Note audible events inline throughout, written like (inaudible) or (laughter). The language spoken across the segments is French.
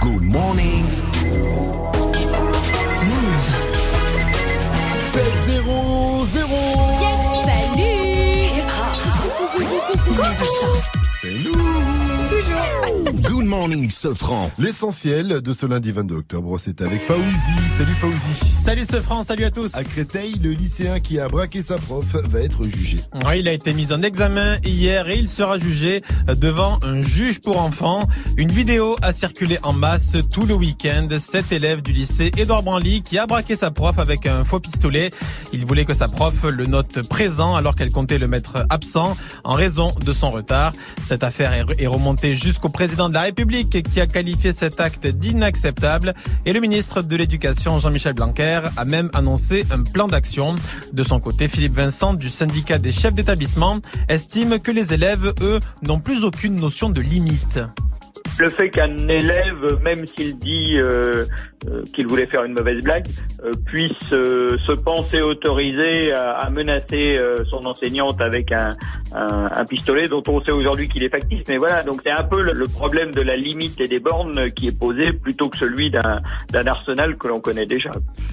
Good morning. Morning, Sofran. L'essentiel de ce lundi 22 octobre, c'est avec Faouzi. Salut Faouzi. Salut ce France, salut à tous. À Créteil, le lycéen qui a braqué sa prof va être jugé. Oui, il a été mis en examen hier et il sera jugé devant un juge pour enfants. Une vidéo a circulé en masse tout le week-end. Cet élève du lycée Édouard Branly qui a braqué sa prof avec un faux pistolet. Il voulait que sa prof le note présent alors qu'elle comptait le mettre absent en raison de son retard. Cette affaire est remontée jusqu'au président de la République qui a qualifié cet acte d'inacceptable et le ministre de l'Éducation Jean-Michel Blanquer a même annoncé un plan d'action. De son côté, Philippe Vincent du syndicat des chefs d'établissement estime que les élèves, eux, n'ont plus aucune notion de limite. Le fait qu'un élève, même s'il dit euh, euh, qu'il voulait faire une mauvaise blague, euh, puisse se penser autorisé à, à menacer son enseignante avec un, un, un, pistolet dont on sait aujourd'hui qu'il est factice. Mais voilà, donc c'est un peu le, le, problème de la limite et des bornes qui est posé plutôt que celui d'un arsenal que l'on connaît déjà.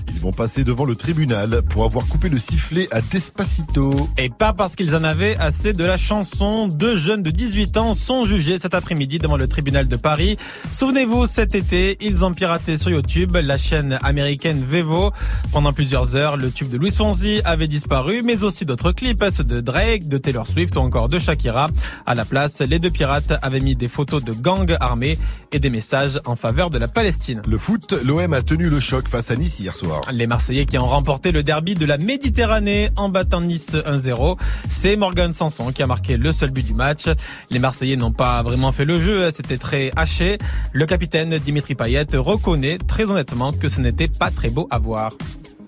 Ils vont passer devant le tribunal pour avoir coupé le sifflet à Despacito. Et pas parce qu'ils en avaient assez de la chanson. Deux jeunes de 18 ans sont jugés cet après-midi devant le tribunal de Paris. Souvenez-vous, cet été, ils ont piraté sur YouTube la chaîne américaine Vevo. Pendant plusieurs heures, le tube de Louis Fonzi avait disparu, mais aussi d'autres clips, ceux de Drake, de Taylor Swift ou encore de Shakira. À la place, les deux pirates avaient mis des photos de gangs armés et des messages en faveur de la Palestine. Le foot, l'OM a tenu le choc face à Nice hier soir. Les Marseillais qui ont remporté le derby de la Méditerranée en battant Nice 1-0. C'est Morgan Sanson qui a marqué le seul but du match. Les Marseillais n'ont pas vraiment fait le jeu, c'était très haché. Le capitaine Dimitri Payet reconnaît très honnêtement que ce n'était pas très beau à voir.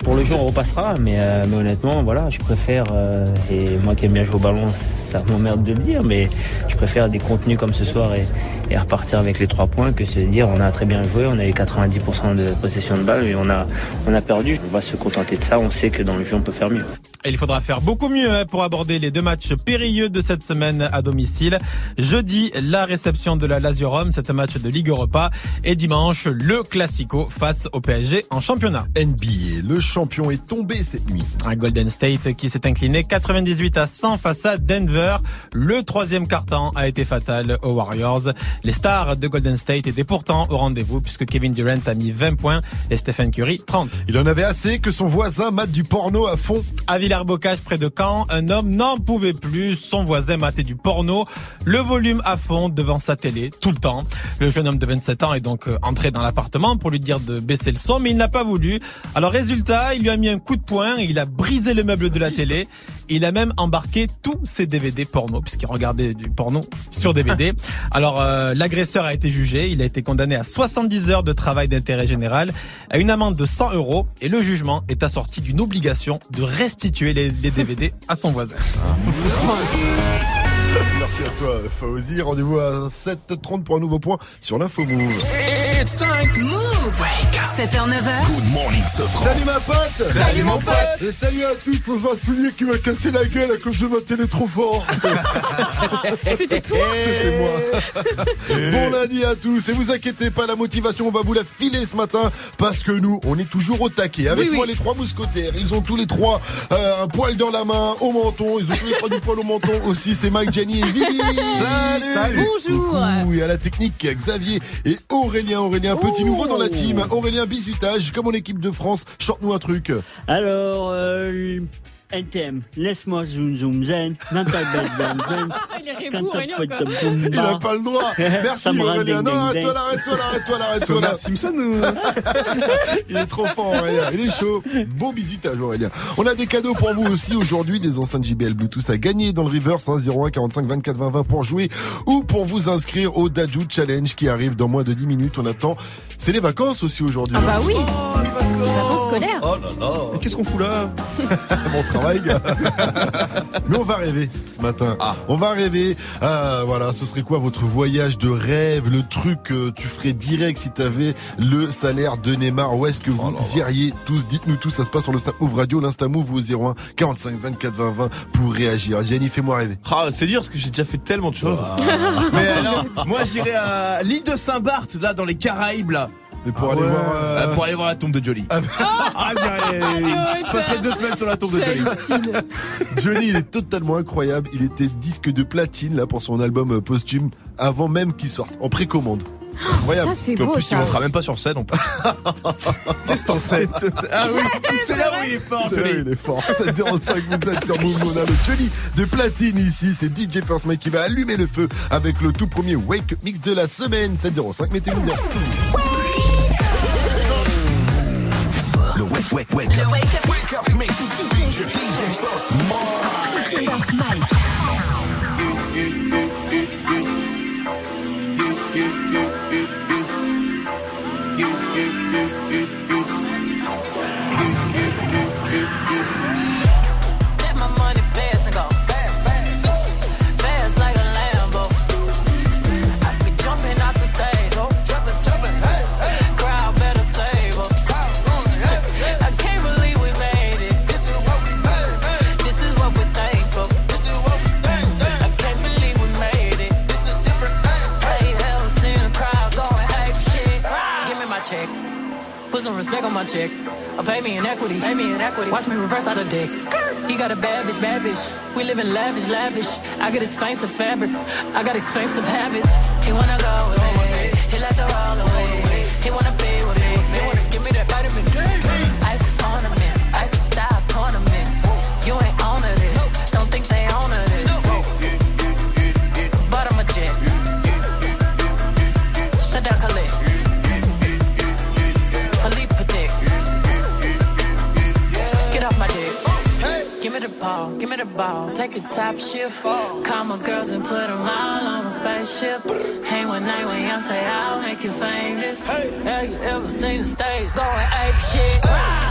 Pour le jeu, on repassera, mais, euh, mais honnêtement, voilà, je préfère, euh, et moi qui aime bien jouer au ballon, ça m'emmerde de le dire, mais je préfère des contenus comme ce soir et, et repartir avec les trois points que se dire on a très bien joué, on a eu 90% de possession de balle et on a, on a perdu. On va se contenter de ça, on sait que dans le jeu, on peut faire mieux. Et il faudra faire beaucoup mieux hein, pour aborder les deux matchs périlleux de cette semaine à domicile. Jeudi, la réception de la Lazio Rome, c'est un match de Ligue Europa. Et dimanche, le Classico face au PSG en championnat. NBA, le champion est tombé cette nuit. Un Golden State qui s'est incliné 98 à 100 face à Denver. Le troisième carton a été fatal aux Warriors. Les stars de Golden State étaient pourtant au rendez-vous puisque Kevin Durant a mis 20 points et Stephen Curry 30. Il en avait assez que son voisin mate du porno à fond. À Villers-Bocage, près de Caen, un homme n'en pouvait plus. Son voisin matait du porno, le volume à fond devant sa télé, tout le temps. Le jeune homme de 27 ans est donc entré dans l'appartement pour lui dire de baisser le son, mais il n'a pas voulu. Alors résultat, il lui a mis un coup de poing, il a brisé le meuble de la télé. Il a même embarqué tous ses DVD porno, puisqu'il regardait du porno sur DVD. (laughs) Alors euh, l'agresseur a été jugé, il a été condamné à 70 heures de travail d'intérêt général, à une amende de 100 euros, et le jugement est assorti d'une obligation de restituer les, les DVD à son voisin. (laughs) Merci à toi, Fauzi. Rendez-vous à 7h30 pour un nouveau point sur l'info Move. It's time. Move. 7h, 9h. Good morning, Sofran. Salut ma pote Salut, mon pote. Et salut à tous, faut celui qui m'a cassé la gueule à cause de ma télé trop fort. (laughs) C'était toi C'était moi. (laughs) bon lundi à tous. Et vous inquiétez pas, la motivation, on va vous la filer ce matin parce que nous, on est toujours au taquet. Avec Oui, moi, oui. les trois mousquetaires. Ils ont tous les trois euh, un poil dans la main, au menton. Ils ont tous les trois du poil au menton aussi. C'est Mike, Jenny et Vivi. Salut. Bonjour. Et à la technique, Xavier et Aurélien. Aurélien, petit nouveau dans la team. Aurélien, bisutage, comme en équipe de France. Chante-nous un truc. Alors, euh, un thème. Laisse-moi zoom zoom zen. Dans ta belle (laughs) belle belle. Il est boum, Il a bah. pas le droit. (laughs) Merci Aurélien. Non, arrête-toi là, arrête-toi là, arrête-toi là, arrête-toi là. Simpson ou (laughs) Il est trop fort Aurélien, il est chaud. Beau bisutage Aurélien. On a des cadeaux pour vous aussi aujourd'hui, des enceintes JBL Bluetooth à gagner dans le reverse hein, 01 45 24 20 20 pour jouer ou pour vous inscrire au Dajou Challenge qui arrive dans moins de 10 minutes. On attend. C'est les vacances aussi aujourd'hui. Ah bah oui. Oh, les vacances. vacances scolaires. Oh là là. Qu'est-ce qu'on fout là? Mon (laughs) Mais on va rêver ce matin. Ah. On va rêver. Euh, voilà, ce serait quoi votre voyage de rêve, le truc que tu ferais direct si t'avais le salaire de Neymar Où est-ce que vous iriez tous Dites-nous tout, ça se passe sur le Snap Move Radio, l'Insta Move au 01 45 24 20 20 pour réagir. Jenny, fais-moi rêver. Ah, c'est dur parce que j'ai déjà fait tellement de choses. (laughs) Mais alors, moi j'irai à l'île de Saint-Barth, là dans les Caraïbes, là. Mais pour Ah aller ouais. voir. euh, Euh, pour aller voir la tombe de Jolie. Ah, Ah, j'irai- je passerai deux semaines sur la tombe de Jolie. (laughs) Johnny, il est totalement incroyable. Il était disque de platine là pour son album euh, posthume avant même qu'il sorte, en précommande. Incroyable. Ça, c'est Puis en beau, plus, il ça. montera même pas sur scène. On... (laughs) Qu'est-ce que t'en sais Ah oui, c'est là où il est fort, Jolie. il est fort. 705, vous êtes sur Move. On a le Johnny de platine ici. C'est DJ First Mike qui va allumer le feu avec le tout premier Wake Up Mix de la semaine. 705, mettez-vous bien. Le wake, wake, wake up. Wake up mix. DJ, DJ First Respect on my check. Or pay me in equity. Pay me in equity. Watch me reverse out of dicks. He got a bad bitch, bad bitch. We live in lavish, lavish. I get expensive fabrics. I got expensive habits. He wanna go me. He like to roll away. He wanna be ball, give me the ball. Take a top shift. Call my girls and put them all on a spaceship. Hang one night when young say I'll make you famous. Have you ever seen the stage going ape shit? Step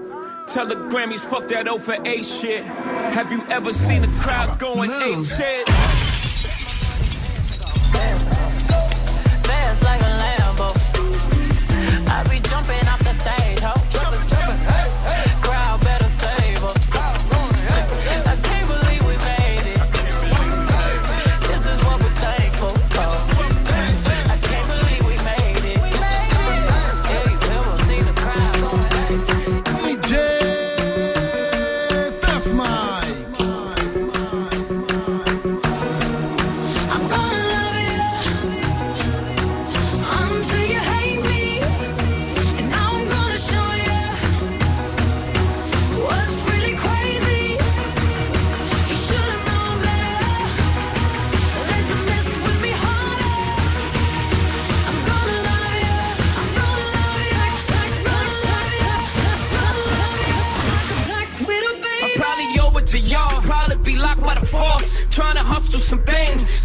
Tell the Grammys, fuck that O for A shit. Have you ever seen a crowd going ape shit? Fast like a Lambo. I be jumping off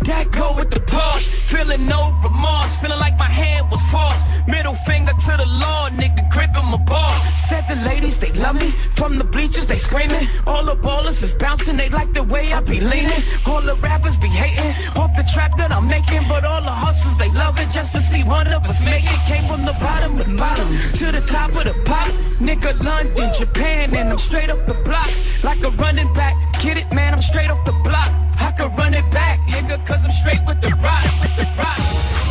that go with the push. Feeling no remorse. Feeling like my hand was forced. Middle finger to the law, nigga gripping my ball. Said the ladies, they love me. From the bleachers, they screaming. All the ballers is bouncing. They like the way I be leaning. All the rappers be hating. Off the trap that I'm making. But all the hustlers, they love it just to see one of us make it. Came from the bottom the bottom to the top of the pops. Nigga, London, Japan, and I'm straight up the block. Like a running back. Get it, man, I'm straight off the block. Could run it back, nigga, cause I'm straight with the rock. With the rock.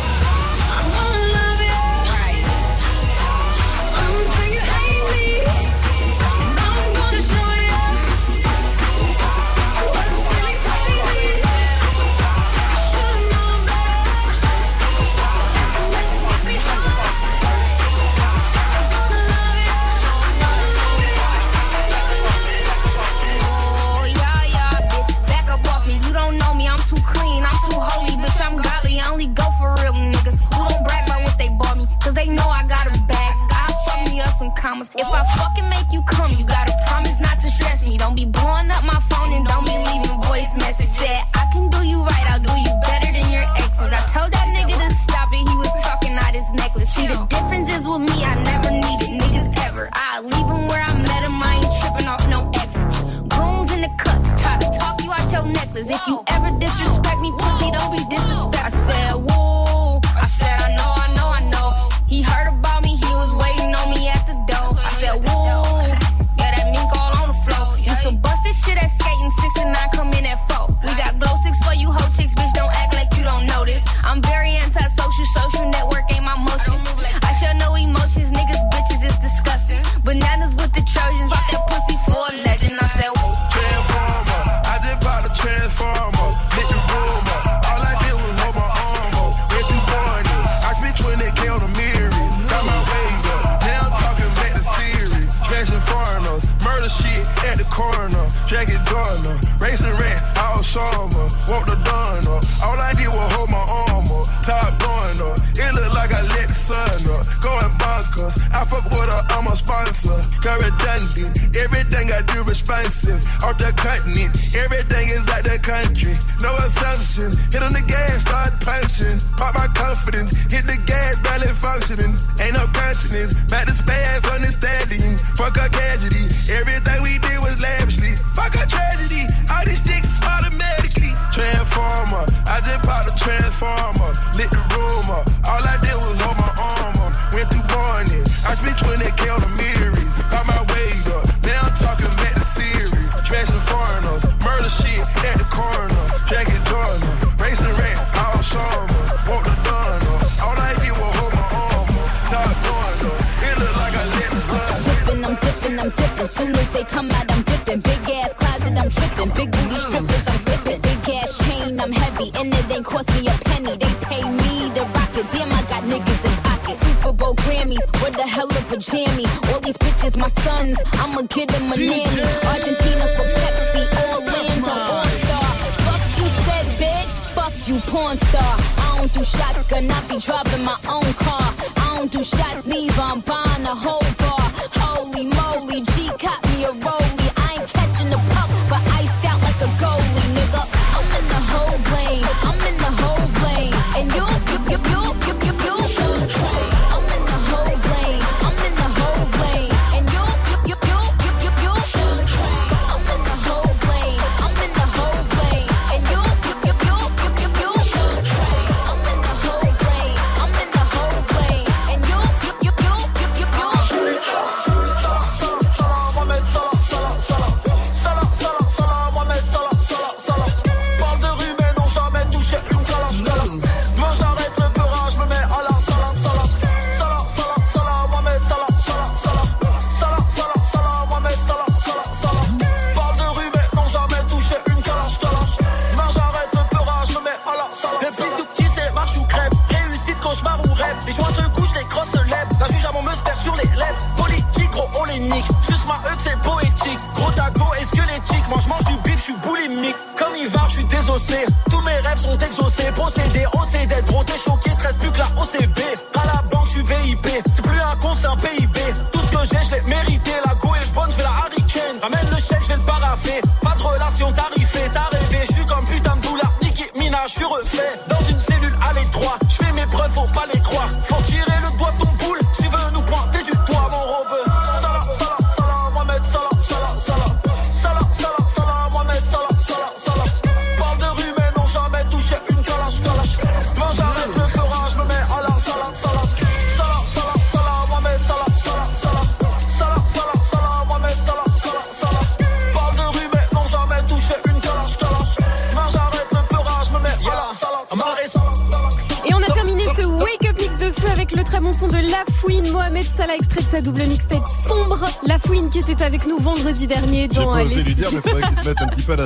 some commas. If I fucking make you come, you gotta promise not to stress me. Don't be blowing up my phone and don't be leaving voice message. Said I can do you right, I'll do you better than your exes. I told that nigga to stop it, he was talking out his necklace. See the difference is with me, I never needed niggas ever. I leave him where I met him, I ain't tripping off no extra. Goons in the cut, try to talk you out your necklace. If you ever disrespect Off the continent. Everything is like the country. No assumption. Hit on the gas, start punching. Pop my confidence. Hit the gas, barely functioning. Ain't no consciousness. Back to spaz, understanding. Fuck a tragedy. Everything my I'ma get them a nanny. Argentina for Pepsi, Orlando, All Star. Fuck you said, bitch. Fuck you, porn star. I don't do shotgun, I be driving my own car. I don't do shots, leave, I'm buying a whole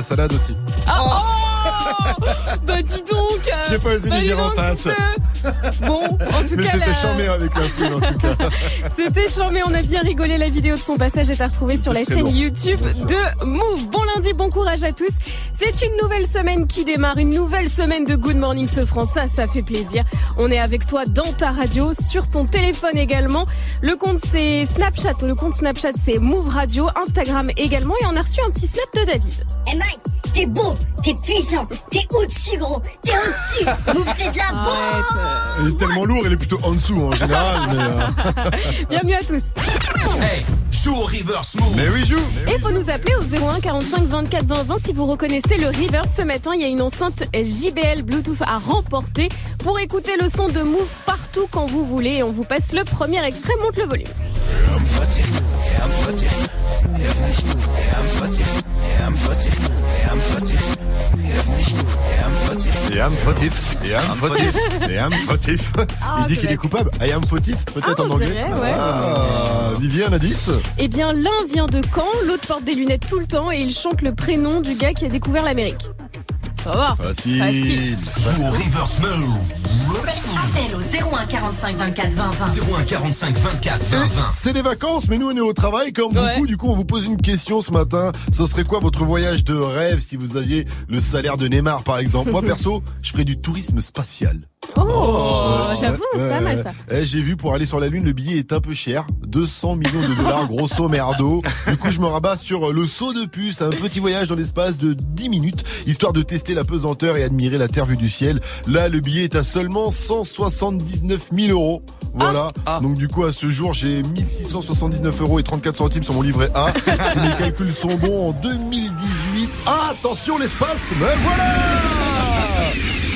la salade aussi. Ah, oh bah dis donc euh, J'ai pas osé bah, lui dire en face. Bon, en tout (laughs) Mais cas, c'était charmé avec la foule, en tout cas. (laughs) C'était chambé, on a bien rigolé. La vidéo de son passage est à retrouver sur la chaîne. YouTube de Move. Bon lundi, bon courage à tous. C'est une nouvelle semaine qui démarre, une nouvelle semaine de Good Morning Sofran. Ça, ça fait plaisir. On est avec toi dans ta radio, sur ton téléphone également. Le compte c'est Snapchat, le compte Snapchat c'est Move Radio, Instagram également. Et on a reçu un petit snap de David. T'es beau, t'es puissant, t'es au-dessus gros, t'es au-dessus. (laughs) Nous c'est de la bombe. Il est tellement lourd, il est plutôt en dessous en général. Mais, euh, (laughs) Bienvenue à tous. Hey, joue au reverse move. mais oui, joue. Et faut nous appeler au 01 45 24 20 20 si vous reconnaissez le reverse. Ce matin, il y a une enceinte JBL Bluetooth à remporter pour écouter le son de Move partout quand vous voulez. Et on vous passe le premier extrait. Monte le volume. Et am fautif, et am fautif, et. Ah, Il dit qu'il est coupable. I am fautif, peut-être Ah, en anglais. dirait, ouais. Ah, 10. Eh bien, l'un vient de Caen, l'autre porte des lunettes tout le temps et il chante le prénom du gars qui a découvert l'Amérique. Ça va. Facile. Facile. Reverse move. Appel au 01 45 24 20 20. 01 45 24 20 20. C'est les vacances, mais nous on est au travail comme beaucoup. Du coup, on vous pose une question ce matin. Ce serait quoi votre voyage de rêve si vous aviez le salaire de Neymar, par exemple? Moi, (laughs) perso, je ferais du tourisme spatial. Oh, j'avoue, c'est pas mal ça. Eh, J'ai vu pour aller sur la Lune, le billet est un peu cher. 200 millions de dollars, (laughs) grosso merdo. Du coup, je me rabats sur le saut de puce, un petit voyage dans l'espace de 10 minutes, histoire de tester la pesanteur et admirer la Terre vue du ciel. Là, le billet est à seulement 179 000 euros. Voilà. Donc, du coup, à ce jour, j'ai 1679 euros et 34 centimes sur mon livret A. si mes calculs sont bons, en 2018. Ah, attention, l'espace, mais voilà!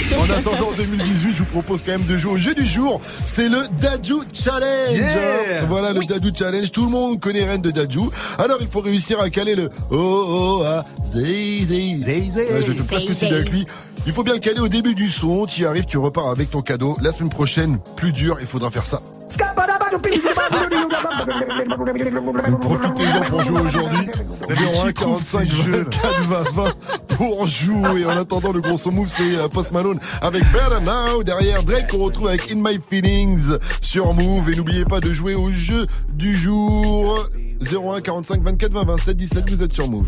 (laughs) En attendant 2018, je vous propose quand même de jouer au jeu du jour. C'est le Daju Challenge. Yeah. Voilà le Daju Challenge. Tout le monde connaît Reine de Daju. Alors il faut réussir à caler le oh oh ah zay zay zay. Ouais, je fais presque bien avec lui. Il faut bien le caler au début du son. Tu y arrives, tu repars avec ton cadeau. La semaine prochaine, plus dur, il faudra faire ça. Profitez-en pour jouer aujourd'hui. 01 45 24 20 20 pour jouer. En attendant, le gros son move, c'est euh, Post Malone avec Better Now. Derrière Drake, on retrouve avec In My Feelings sur Move. Et n'oubliez pas de jouer au jeu du jour. 01 45 24 20 27 17, vous êtes sur Move.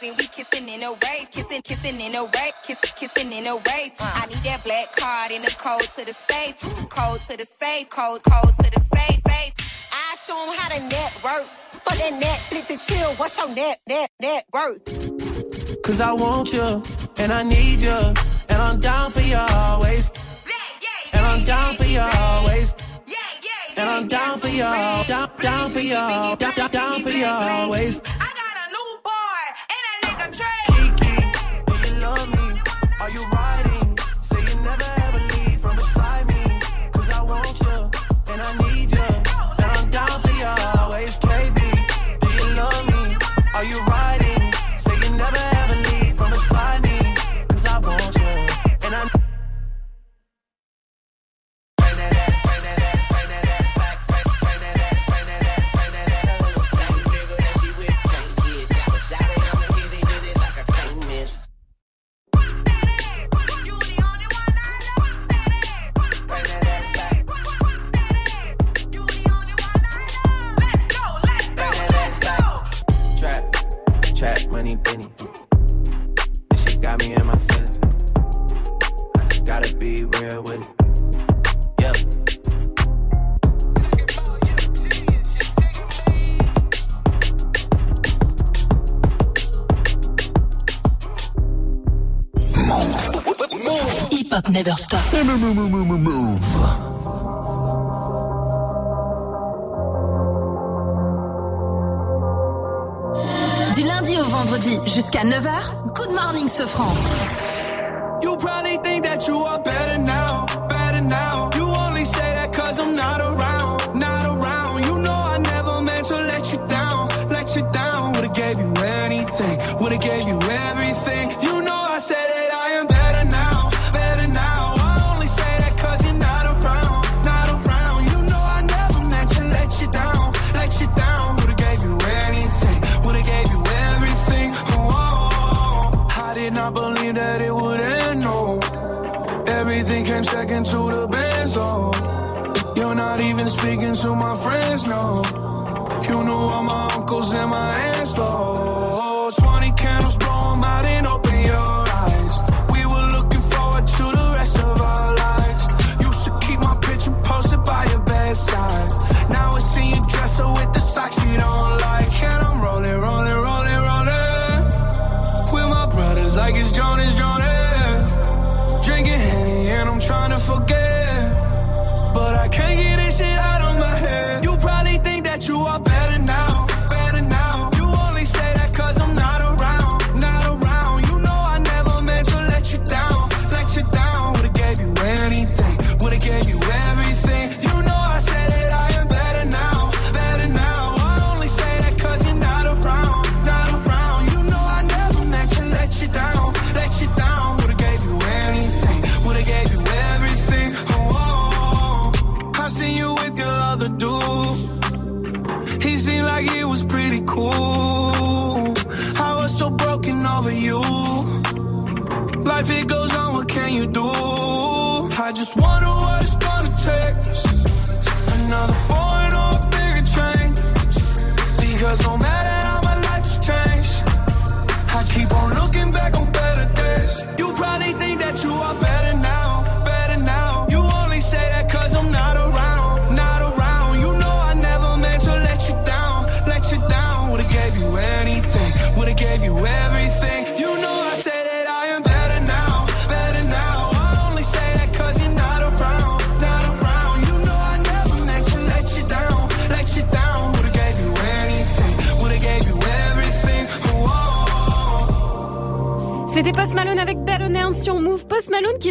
we kissing in a wave, kissing, kissing in a wave, kissing, kissing in a wave. I need that black card in the code to the safe, code to the safe, code, code to the safe, safe. I show 'em how to network. For that Netflix and chill, what's your net, net, net worth? Cause I want you and I need you. And I'm down for you always. And I'm down for you always. And I'm down for you, down, down for you, down, down for you always. Jusqu'à 9h, Good Morning Sofran.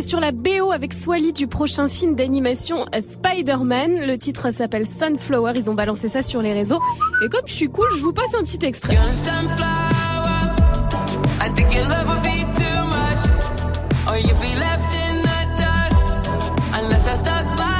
Sur la BO avec Swally du prochain film d'animation euh, Spider-Man. Le titre s'appelle Sunflower. Ils ont balancé ça sur les réseaux. Et comme je suis cool, je vous passe un petit extrait.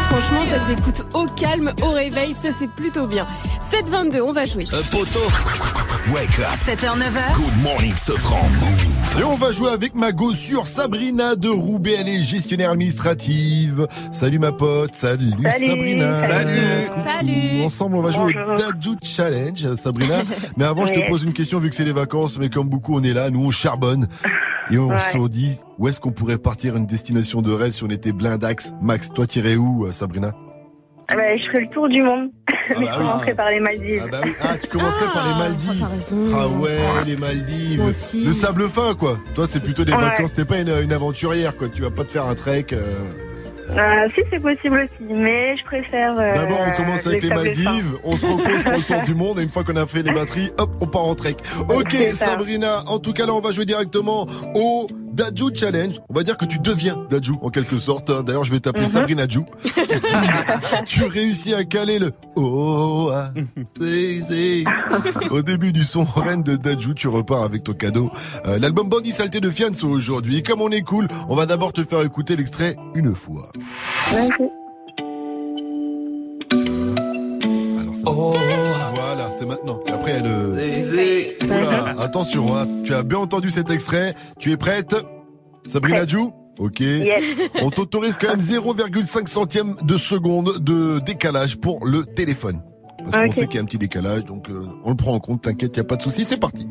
Franchement, ça s'écoute au calme, au réveil. Ça, c'est plutôt bien. 7-22, on va jouer. Un poteau. Wake up. 7h, 9h. Good morning, Sofran. Move. Et on va jouer avec ma sur Sabrina de Roubaix, elle est gestionnaire administrative. Salut ma pote, salut, Salut. Sabrina. Salut. Salut. Ensemble, on va jouer au. Dadju Challenge, Sabrina. (laughs) Mais avant, je te pose une question vu que c'est les vacances, mais comme beaucoup, on est là, nous on charbonne. (laughs) Et on Ouais. se dit, où est-ce qu'on pourrait partir une destination de rêve si on était blindax? Max, toi t'irais où, euh, Sabrina? Ah bah, je ferai le tour du monde. (laughs) Mais bah je oui. commencerai par les Maldives. Ah bah oui, ah tu commencerais par les Maldives. Ah ouais, les Maldives. Moi aussi. Le sable fin quoi. Toi c'est plutôt des Ouais. vacances, t'es pas une, une aventurière quoi. Tu vas pas te faire un trek. euh. Euh, si, c'est possible aussi, mais je préfère. euh, D'abord on commence avec les Maldives, on se repose pour le tour du monde et une fois qu'on a fait les batteries, hop, on part en trek. Ok. Sabrina, en tout cas là on va jouer directement au Daju Challenge. On va dire que tu deviens Daju en quelque sorte. D'ailleurs je vais t'appeler Mhm. Sabrina Ju. (laughs) tu réussis à caler le oh ah, c'est, c'est. au début du son reine de Daju, tu repars avec ton cadeau. Euh, L'album Bandit Saleté de Fianso aujourd'hui. Comme on est cool, on va d'abord te faire écouter l'extrait une fois. Oh, voilà, c'est maintenant. Et après, elle. euh, Oula, attention, hein. tu as bien entendu cet extrait. Tu es prête? Sabrina Jou Ok. On t'autorise quand même 0,5 centième de seconde de décalage pour le téléphone. Parce qu'on sait qu'il y a un petit décalage, donc euh, on le prend en compte, t'inquiète, y a pas de souci, c'est parti.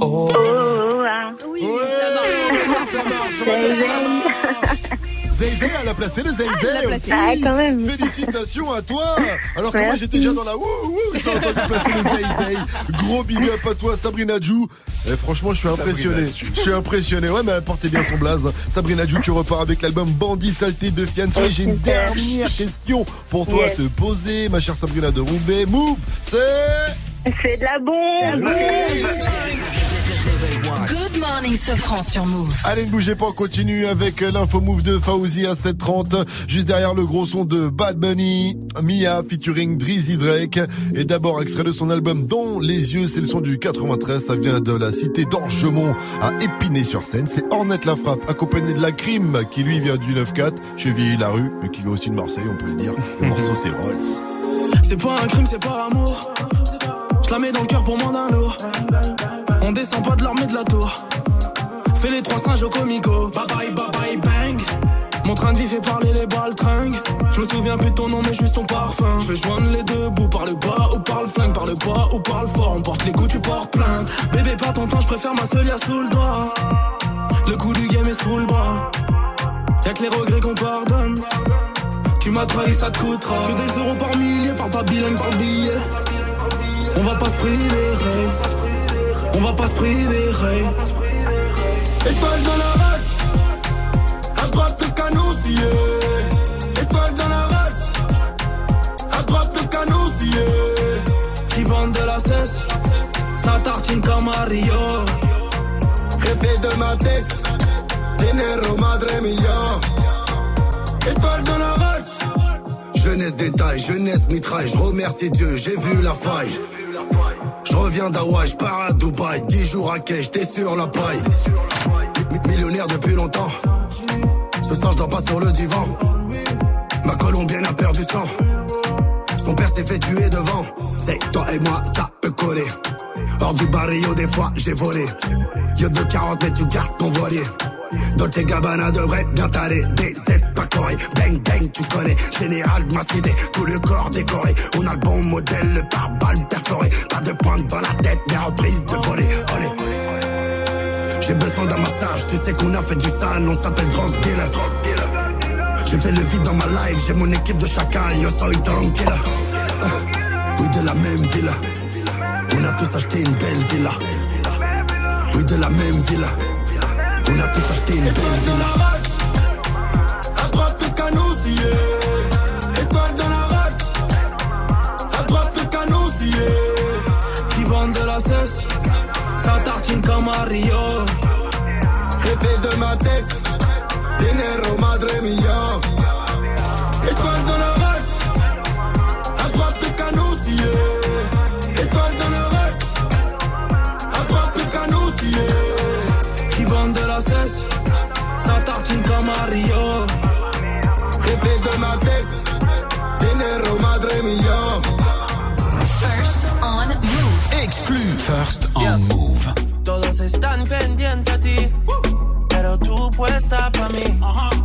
Oh, oh, ah. Oui, ça marche. Zay Zay, elle a placé le Zay Ah, elle aussi. Ah, quand même. Félicitations à toi. Alors que moi j'étais déjà dans la wouh wouh, je t'ai entendu placer le Zay Zay. Gros big up à toi Sabrina Jou. Et franchement, je suis impressionné. Je suis impressionné. Ouais, mais elle portait bien son blaze. Sabrina Jou, tu repars avec l'album Bandit Saleté de Fianso. Et j'ai une dernière question pour toi à te poser, ma chère Sabrina de Roubaix. Move, c'est C'est de la bombe. Good morning, Sofran sur Move. Allez, ne bougez pas, on continue avec euh, l'info move de Fauzi à 7h30. Juste derrière le gros son de Bad Bunny, Mia featuring Drizzy Drake. Et d'abord, extrait de son album Dans les yeux, c'est le son du 93. Ça vient de la cité d'Orgemont à Épinay-sur-Seine. C'est Ornette la frappe, accompagné de la crime qui lui vient du 9-4, cheville la rue, mais qui vient aussi de Marseille, on peut le dire. Le (laughs) morceau, c'est Rolls. C'est pas un crime, c'est par amour. Je la mets dans le cœur pour moins d'un lourd. On descend pas de l'armée de la tour. Fais les trois singes au comico. Bye bye, bye bye, bang. Mon train d'y fait parler les balles tringues. Je me souviens plus de ton nom, mais juste ton parfum. Je vais joindre les deux bouts par le bas ou par le flingue, par le bas ou par le fort. On porte les coups, tu portes plainte. Bébé, pas ton temps, je préfère ma seule sous le doigt. Le coup du game est sous le bras. Y'a que les regrets qu'on pardonne. Tu m'as trahi, ça te coûtera. Que des euros par millier, par pas bilingue, par billet. On va pas se priver. On va pas se priver, hey. Étoile dans la race, à droite le canon scié. Étoile dans la race, à droite le canon scié. Qui vendent de la cesse, ça tartine comme à Rio. Jefe de ma tête, dinero madre mia. Étoile dans la race, Jeunesse détail, jeunesse mitraille, je remercie Dieu, j'ai vu la faille. Je reviens d'Hawaï, je pars à Dubaï, 10 jours à quai, j'étais sur la paille. Mi- mi- Millionnaire depuis longtemps, ce soir je dors pas sur le divan. Ma colombienne a perdu sang, son père s'est fait tuer devant. C'est toi et moi, ça peut coller. Hors du barrio, des fois j'ai volé. Yo de 40 mètres, tu gardes ton voilier. Dolce Gabbana devrait bien t'aller Des aides pas tu connais. Général de ma cité, tout le corps décoré. On a le bon modèle, le pare-balles perforé. Pas de pointe dans la tête, mais reprise de voler. J'ai besoin d'un massage, tu sais qu'on a fait du sale On s'appelle drug dealer. J'ai fait le vide dans ma life, j'ai mon équipe de chacal Yo soy tranquille. Euh, Oui de la même ville. On a tous acheté une belle villa. Oui de la même villa on a tous acheté une belle villa. Étoile dans la race, à droite le canon. Qui vendent de la cesse, ça tartine comme à Rio. De ma tête, dinero madre mia. Étoile dans la race, à droite le canon. Étoile dans la race, à droite le canon. Qui vendent de la cesse, ça tartine comme Rio. De ma tête, dinero madre mia. First on Move. Exclu. First on Move. Todos están pendientes a ti, pero tú puesta pa' mí, haciendo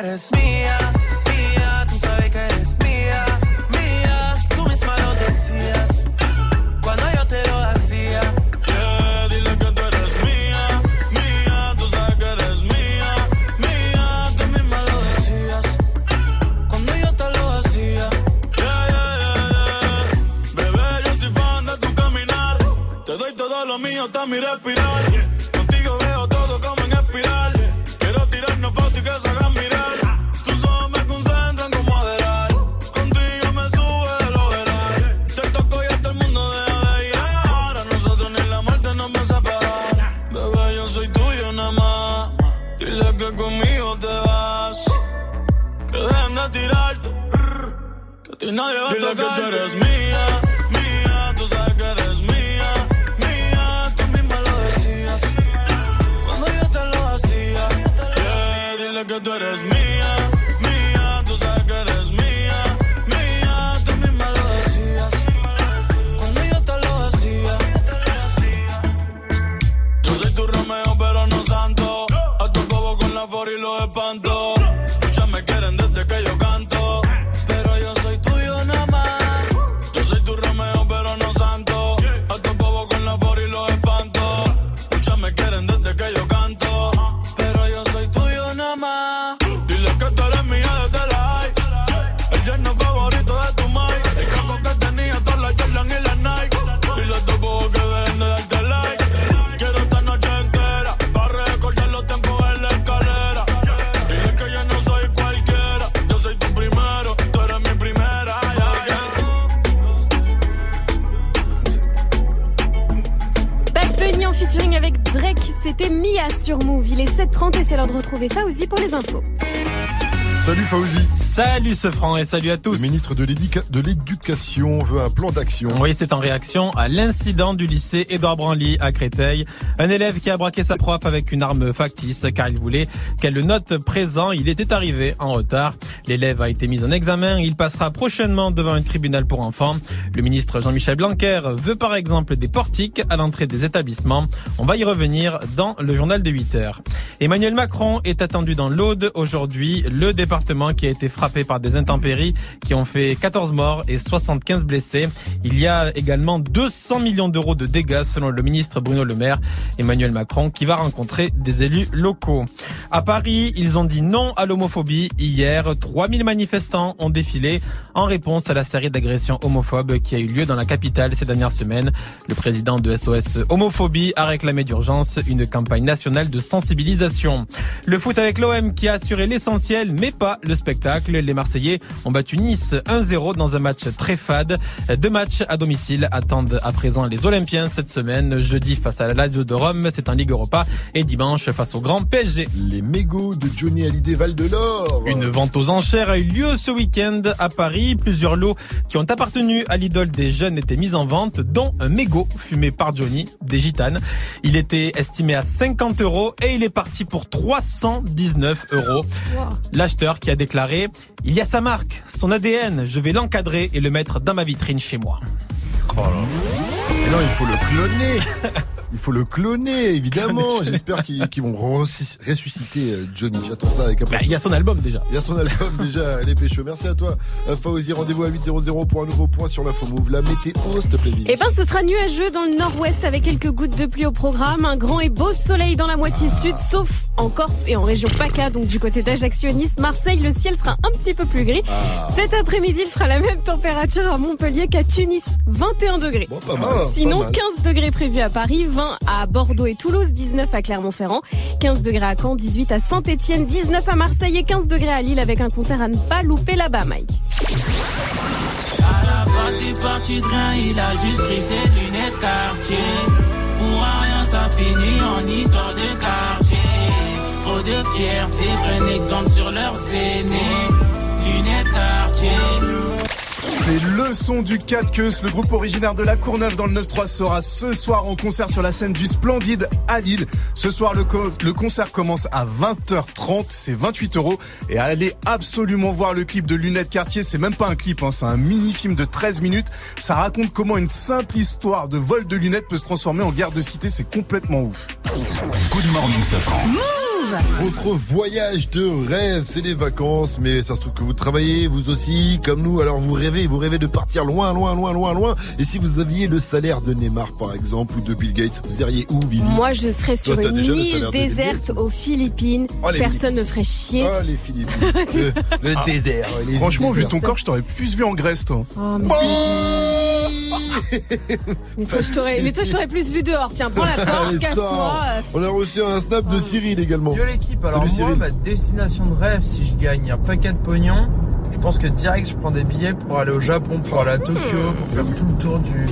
eres mía, Salut ce franc et salut à tous. Le ministre de l'Éducation veut un plan d'action. Oui, c'est en réaction à l'incident du lycée Édouard Branly à Créteil. Un élève qui a braqué sa prof avec une arme factice car il voulait qu'elle le note présent. Il était arrivé en retard. L'élève a été mis en examen. Il passera prochainement devant un tribunal pour enfants. Le ministre Jean-Michel Blanquer veut par exemple des portiques à l'entrée des établissements. On va y revenir dans le journal de 8 heures. Emmanuel Macron est attendu dans l'Aude aujourd'hui, le département qui a été frappé par des intempéries qui ont fait 14 morts et 75 blessés. Il y a également 200 millions d'euros de dégâts selon le ministre Bruno Le Maire. Emmanuel Macron qui va rencontrer des élus locaux. À Paris, ils ont dit non à l'homophobie. Hier, 3000 manifestants ont défilé en réponse à la série d'agressions homophobes qui a eu lieu dans la capitale ces dernières semaines. Le président de SOS Homophobie a réclamé d'urgence une campagne nationale de sensibilisation. Le foot avec l'OM qui a assuré l'essentiel mais pas le spectacle. Les Marseillais ont battu Nice 1-0 dans un match très fade. Deux matchs à domicile attendent à présent les Olympiens cette semaine. Jeudi face à la Lazio de Rome, c'est en Ligue Europa et dimanche face au grand PSG. Les mégots de Johnny Hallyday Val de l'Or. Une vente aux enchères a eu lieu ce week-end à Paris. Plusieurs lots qui ont appartenu à l'idole des jeunes étaient mis en vente, dont un mégot fumé par Johnny, des gitanes. Il était estimé à 50 euros et il est parti pour 319 euros. L'acheteur qui a déclaré Il y a sa marque, son ADN, je vais l'encadrer et le mettre dans ma vitrine chez moi. Mais non, il faut le cloner. (laughs) Il faut le cloner, évidemment. J'espère qu'ils vont ressus- ressusciter euh, Johnny. J'attends ça avec Bah, Il y a son album déjà. Il y a son album (laughs) déjà, les pécheux. Merci à toi, Euh, Fauzi. Rendez-vous à 8.00 pour un nouveau point sur l'info move. La météo, s'il te plaît. Eh ben, ce sera nuageux dans le nord-ouest avec quelques gouttes de pluie au programme. Un grand et beau soleil dans la moitié sud, sauf en Corse et en région PACA, donc du côté d'Ajaccio, Nice, Marseille. Le ciel sera un petit peu plus gris. Cet après-midi, il fera la même température à Montpellier qu'à Tunis, 21 degrés. pas mal, Sinon, pas mal. 15 degrés prévus à Paris, 20 à Bordeaux et Toulouse, 19 à Clermont-Ferrand, 15 degrés à Caen, 18 à Saint-Etienne, 19 à Marseille et 15 degrés à Lille avec un concert à ne pas louper là-bas, Mike. À la base, c'est parti de rien, il a juste pris ses lunettes quartier. Pour rien, ça finit en histoire de quartier. Trop de fierté, prennent exemple sur leurs aînés. Lunettes quartier. C'est le son du 4 queues. Le groupe originaire de la Courneuve dans le 9-3 sera ce soir en concert sur la scène du Splendide à Lille. Ce soir, le, co- le concert commence à 20h30. C'est 28 euros. Et allez absolument voir le clip de Lunettes Cartier. C'est même pas un clip, hein, c'est un mini-film de 13 minutes. Ça raconte comment une simple histoire de vol de lunettes peut se transformer en guerre de cité. C'est complètement ouf. Good morning, Safran. Votre voyage de rêve, c'est les vacances, mais ça se trouve que vous travaillez, vous aussi, comme nous, alors vous rêvez, vous rêvez de partir loin, loin, loin, loin, loin. Et si vous aviez le salaire de Neymar, par exemple, ou de Bill Gates, vous iriez où, Vivi? Moi, je serais sur Toi, une île Bill déserte aux Philippines. Oh, Personne ne ferait chier. Oh, les Philippines. (laughs) le le Ah. désert. les Franchement, vu ton corps, je t'aurais plus vu en Grèce, toi. Oh, mais, (laughs) mais toi, je t'aurais, mais toi, je t'aurais plus vu dehors. Tiens, prends la porte, casse-toi. On a reçu un snap de Cyril également. L'équipe, alors Salut moi Cyril. ma destination de rêve si je gagne un paquet de pognon, je pense que direct je prends des billets pour aller au Japon, pour aller à Tokyo, pour faire tout le tour du,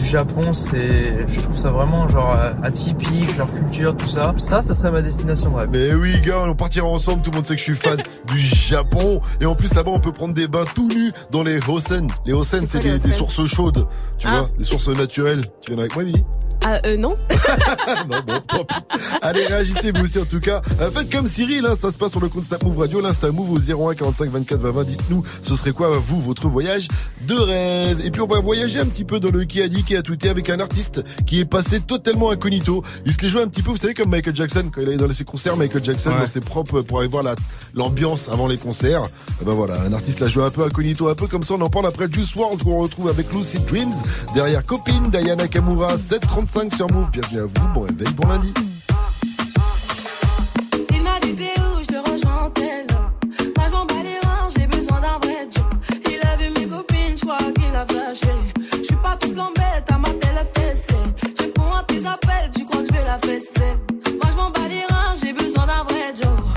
du Japon, c'est je trouve ça vraiment genre euh, atypique, leur culture, tout ça. Ça, ça serait ma destination de rêve. Mais oui, gars, on partira ensemble. Tout le monde sait que je suis fan (laughs) du Japon. Et en plus, là-bas, on peut prendre des bains tout nus dans les Hosen. Les Hosen, c'est des, sources chaudes. Tu Ah. vois, des sources naturelles. Tu viens avec moi, Vivi Ah, euh, non. (laughs) non, bon, tant pis. Allez, réagissez vous aussi en tout cas. Euh, faites comme Cyril, hein, ça se passe sur le compte Snap Move Radio, l'Insta Move au 01 45 24 20 20. Dites-nous, ce serait quoi vous, votre voyage de rêve Et puis on va voyager un petit peu dans le dit, qui a tweeté avec un artiste qui est passé totalement incognito. Il se les jouait un petit peu, vous savez, comme Michael Jackson, quand il allait dans ses concerts, Michael Jackson Ouais. dans ses propres, pour aller voir la- l'ambiance avant les concerts. Eh ben voilà, un artiste l'a joué un peu incognito, un peu comme ça. On en parle après Juice WRLD qu'on retrouve avec Lucid Dreams. Derrière Copine, Diana Kamura, 735 sur Move. Bienvenue à vous, bon réveil, bon lundi. Il m'a dit t'es où, je te rejoins en tel Moi je m'en bats les reins, j'ai besoin d'un vrai job. Il a vu mes copines, je crois qu'il a flashé. Tu crois que je vais la fesser? Moi je m'en bats les reins, j'ai besoin d'un vrai job.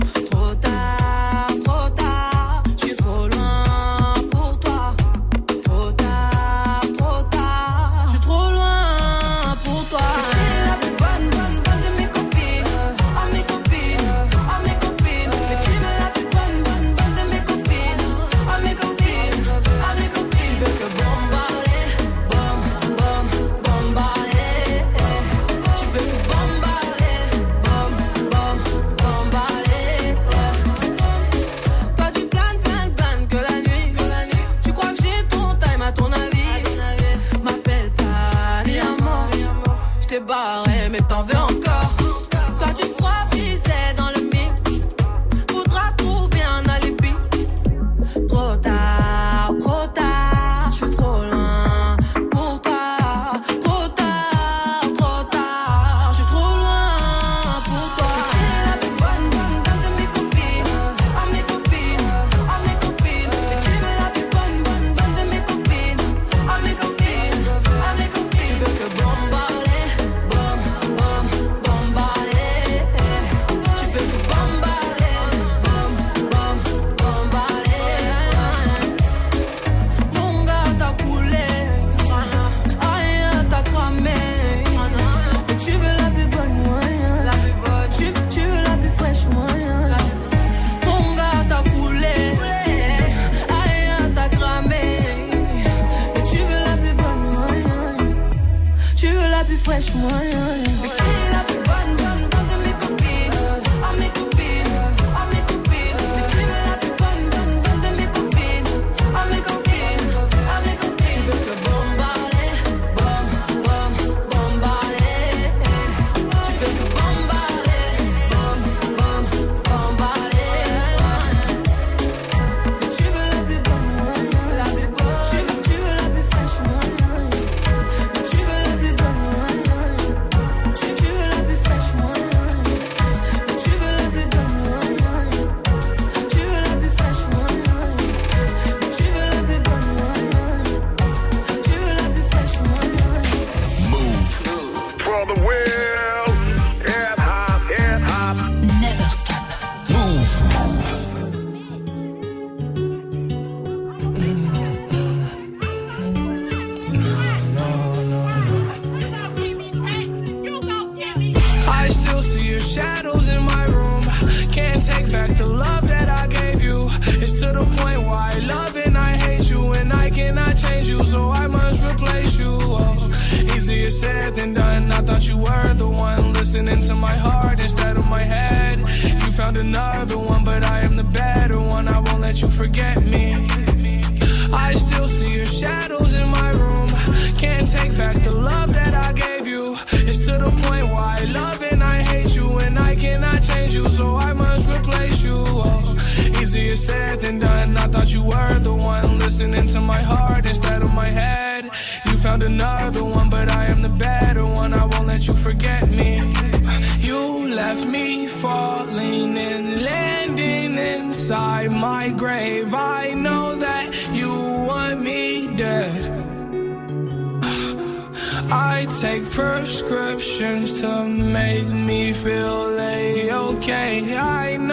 Take prescriptions to make me feel a-okay. I know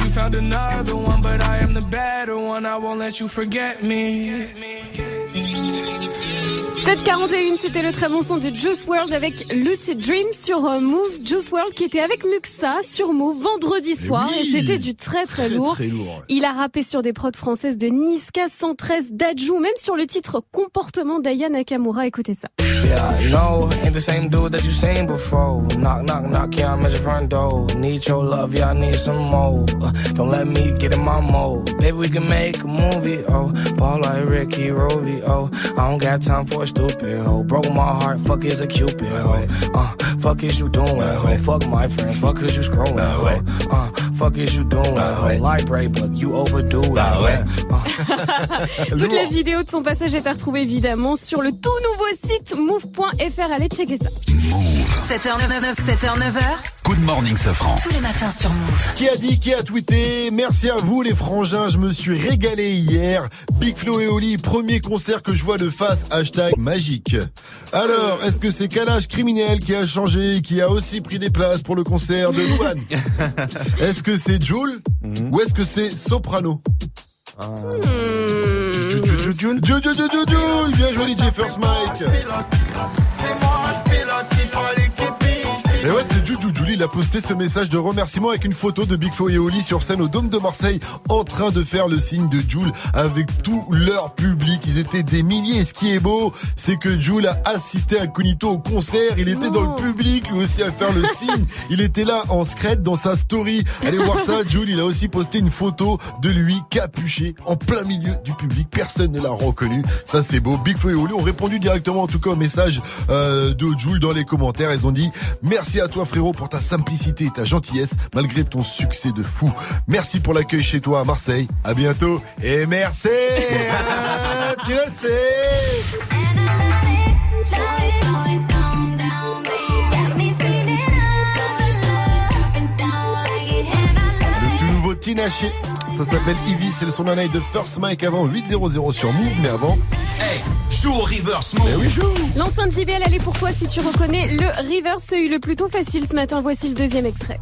Found another one, but I am the better one. I won't let you forget me. 741, c'était le très bon son de Juice World avec Lucid Dream sur euh, Move. Juice World qui était avec Muxa sur Move vendredi soir oui. et c'était du très très, Très, lourd. très lourd. Il a rappé sur des prods françaises de Niska 113, Dajou, même sur le titre Comportement d'Aya Nakamura. Écoutez ça. Yeah, no, ain't the same dude that you seen before. Knock, knock, knock, yeah, I'm at your front door. Need your love, yeah, I need some more. Uh, don't let me get in my mode. Baby, we can make a movie, oh. Ball like Ricky Roby, oh. I don't got time for a stupid, oh. Broke my heart, fuck is a cupid, oh. Uh, fuck is you doing, oh. Fuck my friends, fuck is you scrolling, oh. Uh, fuck is you doing, oh. Library book, you overdo it, oh. Uh, (laughs) Toute la vidéo de son passage est à retrouver évidemment sur le tout nouveau site move.fr. Allez checker ça. 7h, 9h, 7h, 9h. Good Morning Sofran. Tous les matins sur Move. Qui a dit, qui a tweeté Merci à vous les frangins, je me suis régalé hier. Big Flo et Oli, premier concert que je vois de face, hashtag magique. Alors, est-ce que c'est Calage criminel qui a changé, qui a aussi pris des places pour le concert de Louane Est-ce que c'est Jules ou est-ce que c'est Soprano Jules, Jules, Jules, Jules, Jules, Jules, bien joué DJ First Mike. Et ouais, c'est Juju Julie, il a posté ce message de remerciement avec une photo de Big Flo et Oli sur scène au Dôme de Marseille en train de faire le signe de Jules avec tout leur public. Ils étaient des milliers. Et ce qui est beau, c'est que Jules a assisté incognito au concert. Il était dans le public, lui aussi, à faire le signe. Il était là en scred dans sa story. Allez voir ça, (laughs) Jules. Il a aussi posté une photo de lui capuché en plein milieu du public. Personne ne l'a reconnu. Ça, c'est beau. Big Flo et Oli ont répondu directement, en tout cas, au message euh, de Jules dans les commentaires. Ils ont dit merci à toi, frérot, pour ta simplicité et ta gentillesse, malgré ton succès de fou. Merci pour l'accueil chez toi à Marseille. À bientôt. Et merci. Ah, (laughs) tu le sais. Le tout nouveau Tinaché. Ça s'appelle Ivy, c'est le son d'un de First Mike avant 8-0-0 sur Move, mais avant. Hey, joue au reverse move. Mais oui, joue. L'enceinte JBL, elle est pour toi si tu reconnais le reverse eu le plutôt facile ce matin. Voici le deuxième extrait.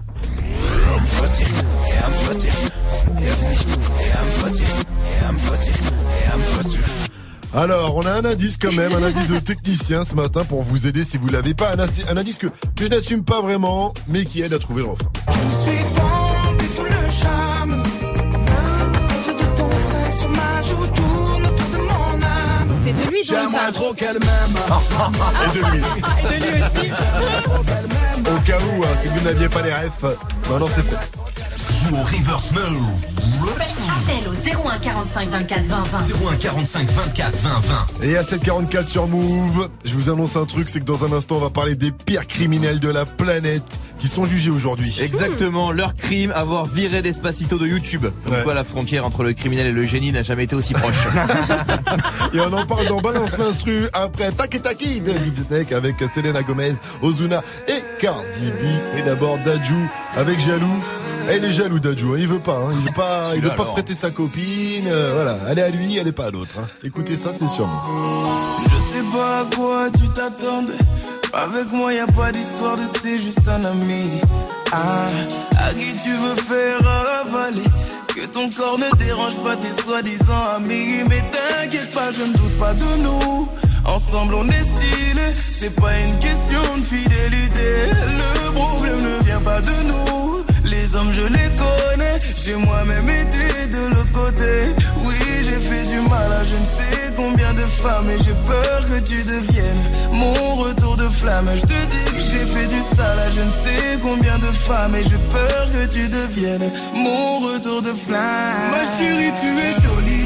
Alors, on a un indice quand même, un indice de technicien ce matin pour vous aider si vous l'avez pas. Un, indice que, que je n'assume pas vraiment, mais qui aide à trouver le refrain. Je suis tombé sous le charme. Lui dont il J'aimerais parle. trop qu'elle m'aime. (laughs) Et de lui. Et de lui aussi. Au cas où, hein, si vous n'aviez pas les refs, non, non, c'est fait. Joue au reverse move. Appel au 01 45 24 20 20. 01 45 24 20 20. Et à 7h44 sur Move, je vous annonce un truc, c'est que dans un instant, on va parler des pires criminels de la planète qui sont jugés aujourd'hui. Exactement, leur crime, avoir viré Despacito de YouTube. Comme Ouais. la frontière entre le criminel et le génie n'a jamais été aussi proche. (laughs) Et on en parle dans Balance l'instru après Taki Taki de DJ Snake avec Selena Gomez, Ozuna et Cardi B. Et d'abord Dajou avec Jaloux. Il est jaloux Dajou, hein, il veut pas, hein, il veut pas, il veut pas alors. prêter sa copine, euh, voilà, elle est à lui, elle est pas à l'autre. hein. Écoutez ça, c'est sûr. Je sais pas à quoi tu t'attendais. Avec moi, y a pas d'histoire de c'est juste un ami. Ah, à qui tu veux faire avaler? Que ton corps ne dérange pas tes soi-disant amis. Mais t'inquiète pas, je ne doute pas de nous. Ensemble, on est stylé. C'est pas une question de fidélité. Le problème ne vient pas de nous. Les hommes, je les connais. J'ai moi-même été de l'autre côté. Oui, j'ai fait du mal à je ne sais combien de femmes. Et j'ai peur que tu deviennes mon retour de flamme. Je te dis que j'ai fait du sale à je ne sais combien de femmes. Et j'ai peur que tu deviennes mon retour de flamme. Ma chérie, tu es jolie,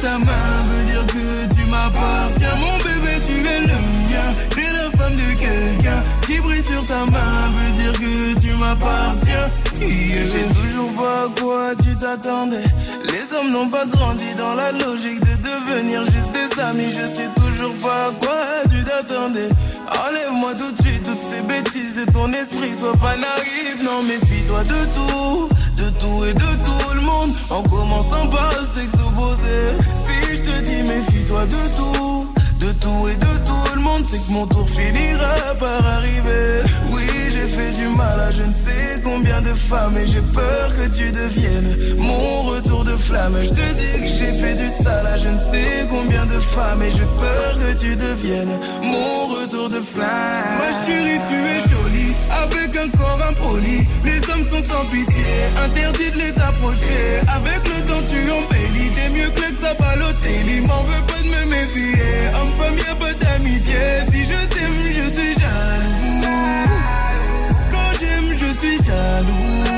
Ta main veut dire que tu m'appartiens. Mon bébé, tu es le mien, t'es la femme de quelqu'un. Ce qui brille sur ta main veut dire que tu m'appartiens. Je sais toujours pas à quoi tu t'attendais. Les hommes n'ont pas grandi dans la logique de devenir juste des amis. Je sais toujours pas à quoi tu t'attendais. Enlève-moi tout de suite toutes ces bêtises de ton esprit. Sois pas naïf, non, méfie-toi de tout. De tout et de tout En commençant par s'exposer. Si je te dis méfie-toi de tout. De tout et de tout le monde, c'est que mon tour finira par arriver. Oui, j'ai fait du mal à je ne sais combien de femmes et j'ai peur que tu deviennes mon retour de flamme. Je te dis que j'ai fait du sale à je ne sais combien de femmes et j'ai peur que tu deviennes mon retour de flamme. Ma chérie, tu es jolie, avec un corps impoli. Les hommes sont sans pitié, interdit de les approcher. Avec le temps, tu embellis, t'es mieux que ça Balotelli. M'en veux pas de me méfier, homme-femme, y'a pas d'amitié. Si je t'aime, je suis jaloux. Quand j'aime, je suis jaloux.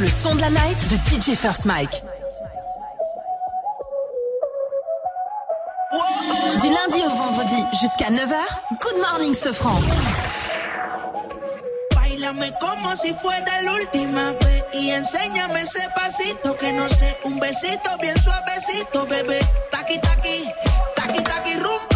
Le son de la night de DJ First Mike. Du lundi au vendredi jusqu'à 9h, Good Morning Sofran. Bailame como si fuera la última vez y enséñame ese pasito que no sé, un besito bien suavecito, bebé. Taqui taqui, taqui taqui rumba.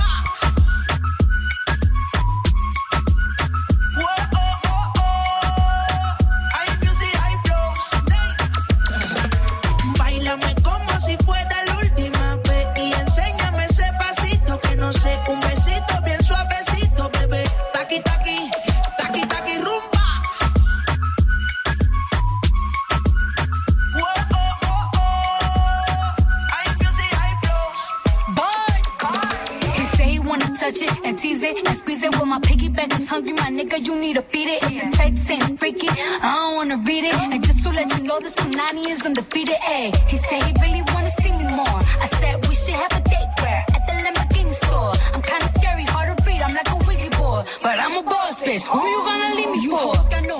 Nigga. You need to beat it. If the text ain't freaky, I don't wanna read it. And just to let you know, this Punani is undefeated. Ay, he said he really wanna see me more. I said we should have a date where at the Lamborghini store. I'm kinda scary, hard to read. I'm like a Ouija boy, but I'm a boss bitch. Who you gonna leave me you for?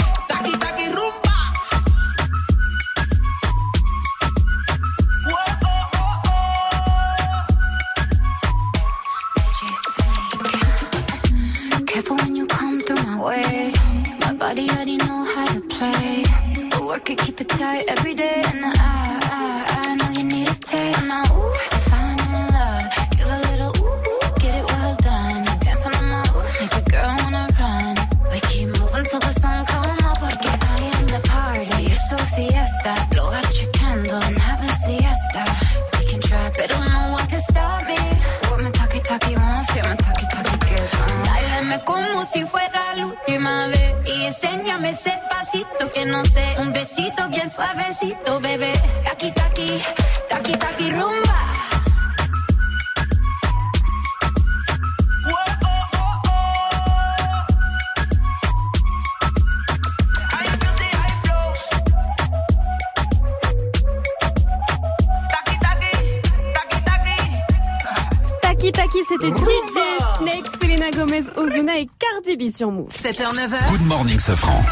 way. My body already know how to play. But work it, keep it tight every day. And I, I, I know you need a taste. Now, ooh, Como si fuera la última vez. Y enséñame ese pasito que no sé, un besito bien suavecito, bebé. Taki taki, taki taki rumba. Taki Taki, c'était Selena Gomez, Ozuna et Cardi B sur Move. 7h, 9h. Good morning, Sofran.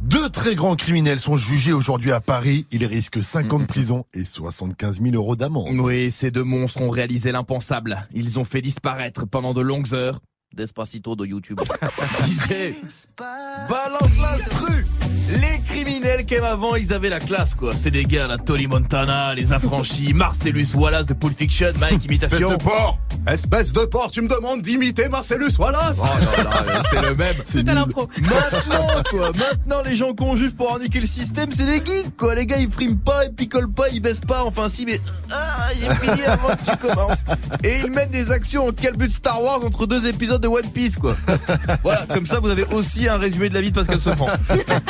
Deux très grands criminels sont jugés aujourd'hui à Paris. Ils risquent 5 ans de prison et 75 000 euros d'amende. Oui, ces deux monstres ont réalisé l'impensable. Ils ont fait disparaître pendant de longues heures Despacito de YouTube. (laughs) (laughs) Balance l'instru Les criminels qu'aiment avant, ils avaient la classe quoi. C'est des gars, la Tony Montana, les affranchis, (laughs) Marcellus Wallace de Pulp Fiction, Mike, imitation. Espèce de porc Espèce de porc, tu me demandes d'imiter Marcellus Wallace Oh non, non, c'est le même. C'est à l'impro. Maintenant, quoi. Maintenant, les gens qu'on juge pour niquer le système, c'est les geeks, quoi. Les gars, ils friment pas, ils picolent pas, ils baissent pas. Enfin, si, mais, ah, il est fini avant que tu commences. Et ils mènent des actions en quel but Star Wars entre deux épisodes de One Piece, quoi. (laughs) Voilà, comme ça, vous avez aussi un résumé de la vie de Pascal Sofran.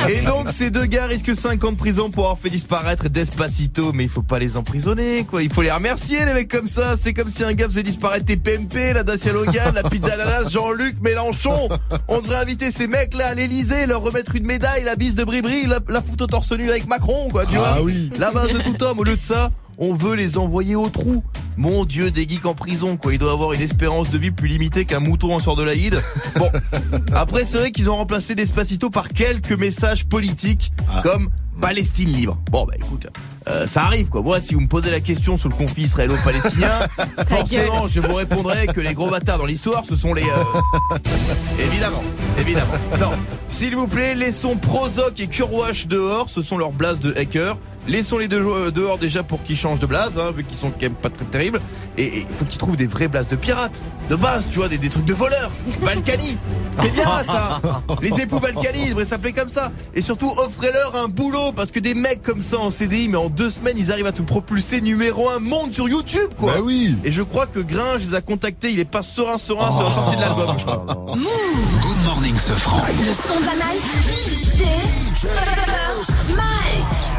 Et (laughs) Et donc, ces deux gars risquent 5 ans de prison pour avoir fait disparaître Despacito, mais il faut pas les emprisonner, quoi. Il faut les remercier, les mecs comme ça. C'est comme si un gars faisait disparaître TPMP, la Dacia Logan, la pizza ananas, Jean-Luc Mélenchon. On devrait inviter ces mecs-là à l'Elysée, leur remettre une médaille, la bise de Bribri, la, la au torse nu avec Macron, quoi, tu Ah vois. oui. La base de tout homme. Au lieu de ça, on veut les envoyer au trou. Mon dieu, des geeks en prison, quoi. Il doit avoir une espérance de vie plus limitée qu'un mouton en sort de l'Aïd. (laughs) Bon. Après, c'est vrai qu'ils ont remplacé Despacito par quelques messages politiques, comme Palestine libre. Bon, bah écoute, euh, ça arrive, quoi. Moi, si vous me posez la question sur le conflit israélo-palestinien, (laughs) forcément, je vous répondrai que les gros bâtards dans l'histoire, ce sont les... euh, (laughs) Évidemment, évidemment. Non, s'il vous plaît, laissons Prozoc et Kurwash dehors, ce sont leurs blases de hackers. Laissons les deux euh, dehors déjà pour qu'ils changent de blase, hein, vu qu'ils sont quand même pas très terribles. Et il faut qu'ils trouvent des vraies blases de pirates, de base, tu vois, des, des trucs de voleurs. Balkany, c'est bien ça. (laughs) Les époux Balkany, ils devraient s'appeler comme ça. Et surtout, offrez-leur un boulot, parce que des mecs comme ça en CDI, mais en deux semaines, ils arrivent à te propulser numéro un monde sur YouTube, quoi. Bah oui. Et je crois que Gringe les a contactés, il est pas serein, serein sur la sortie de l'album, je crois. Good morning, ce franc. Le son de la night. DJ First Mike.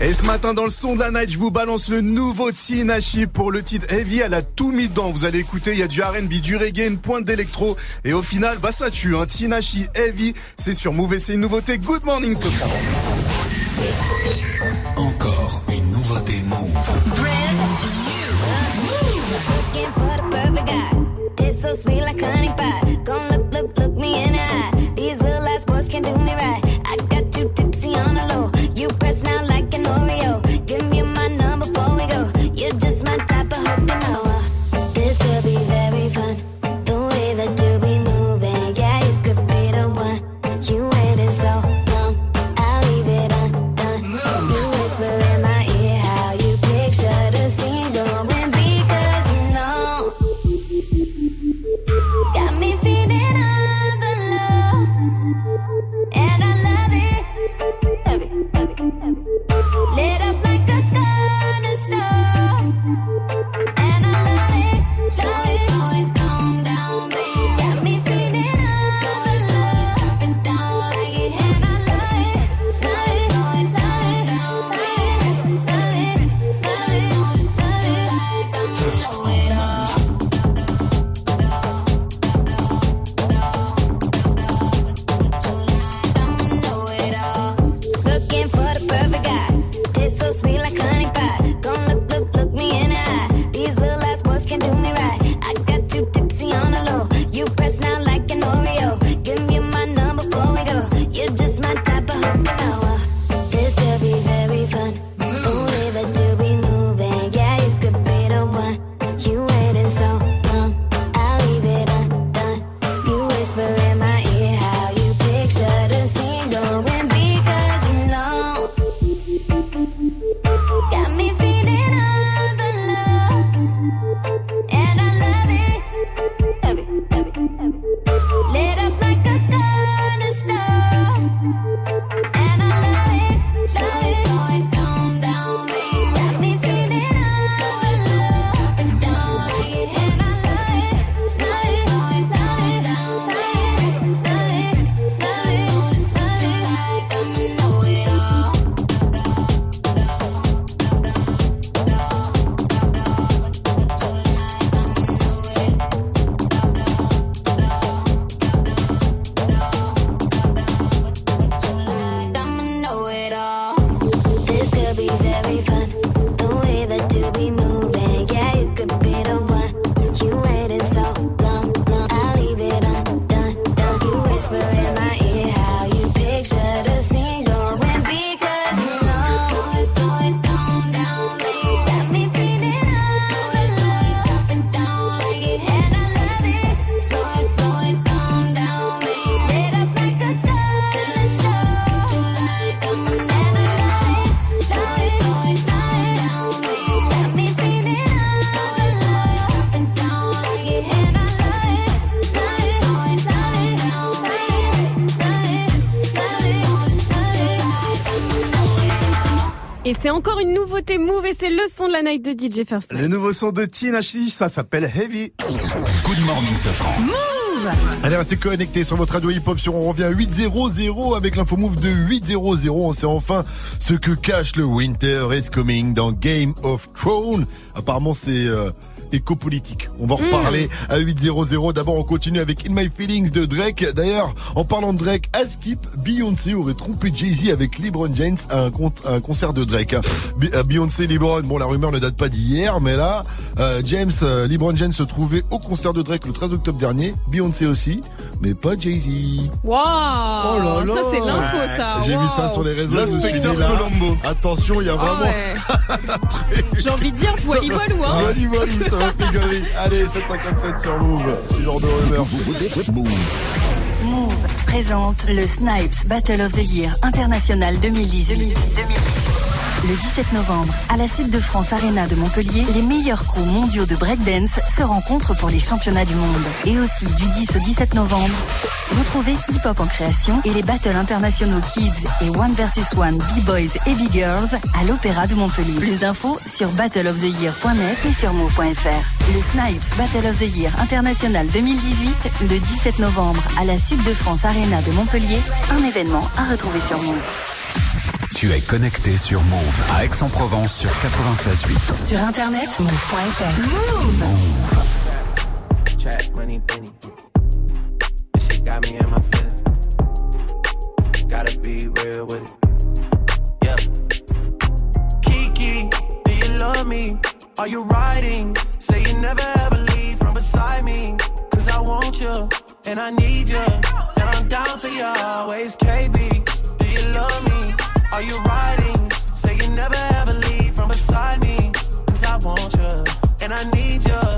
Et ce matin dans le son de la night, je vous balance le nouveau Tinashi pour le titre Heavy. Elle a tout mis dedans. Vous allez écouter, il y a du R&B, du reggae, une pointe d'électro. Et au final, bah ça tue. Hein. Tinashi Heavy, c'est sur Move et c'est une nouveauté. Good morning, ce Encore une nouveauté Move. Looking for the perfect guy. Taste so sweet like honey pie. Gon' nouveauté Move et c'est le son de la night de DJ First. Le nouveau son de Tinashi, ça s'appelle Heavy. Good morning, ce franc. Move. Allez, restez connectés sur votre radio hip-hop sur on revient à 8.00 avec l'info move de 8.00. On sait enfin ce que cache le Winter is Coming dans Game of Thrones. Apparemment, c'est euh, éco-politique. On va en reparler à 8.00. D'abord, on continue avec In My Feelings de Drake. D'ailleurs, en parlant de Drake, à Skip, Beyoncé aurait trompé Jay-Z avec LeBron James à un, con- à un concert de Drake. euh, Beyoncé, LeBron, bon, la rumeur ne date pas d'hier, mais là, euh, James, euh, LeBron James se trouvait au concert de Drake le 13 octobre dernier. Beyoncé aussi, mais pas Jay-Z. Waouh Oh là là. Ça, c'est l'info, ça. J'ai vu Waouh. ça sur les réseaux. je me suis dit, L'inspecteur là, Colombo. Attention, il y a vraiment ouais. (laughs) J'ai envie de dire Wally Walou, hein. Wally Walou, ça va fait galerie. Allez, 757 sur Move. Ce genre de rumeur. Move présente le Snipes Battle of the Year International 2018. Le 17 novembre, à la Sud de France Arena de Montpellier, les meilleurs crews mondiaux de breakdance se rencontrent pour les championnats du monde. Et aussi, du 10 au 17 novembre, retrouvez Hip Hop en création et les battles internationaux Kids et One vs One B-Boys et B-Girls à l'Opéra de Montpellier. Plus d'infos sur battleoftheyear.net et sur move.fr. Le Snipes Battle of the Year International 2018, le 17 novembre, à la Sud de France Arena de Montpellier, un événement à retrouver sur Move. Tu es connecté sur Move à Aix-en-Provence sur 96.8. Sur internet, move.fr. Move. Trap money, Benny. This shit got me in my feelings. Gotta be real with it. Yeah. Kiki, do you love me? Are you riding? Say you never ever leave from beside me. Cause I want you and I need you. And I'm down for you always. KB, do you love me? Are you riding? Say you never ever leave from beside me. Cause I want you and I need you.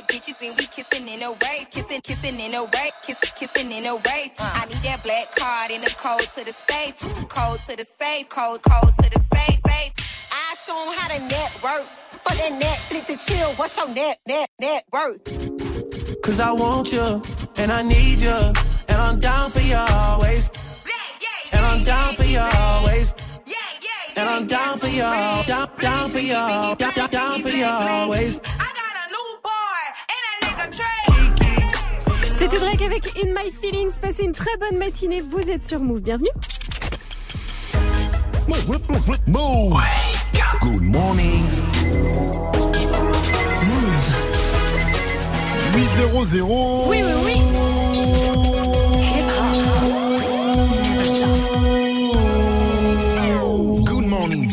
bad bitches and we kissing in a wave, kissing, kissing in a wave, kissing, kissing in a wave. Uh. I need that black card in the code to the safe, code to the safe, code, code to the safe, safe. I show 'em how to network. For that Netflix and chill, what's your net, net, net worth? Cause I want you and I need you. And I'm down for you always. And I'm down for you always. And I'm down for you, down, down for you, down, down, down for you always. C'était Drake avec In My Feelings. Passez une très bonne matinée. Vous êtes sur Move. Bienvenue. Move. Good morning. Move. 800. Oui, oui, oui.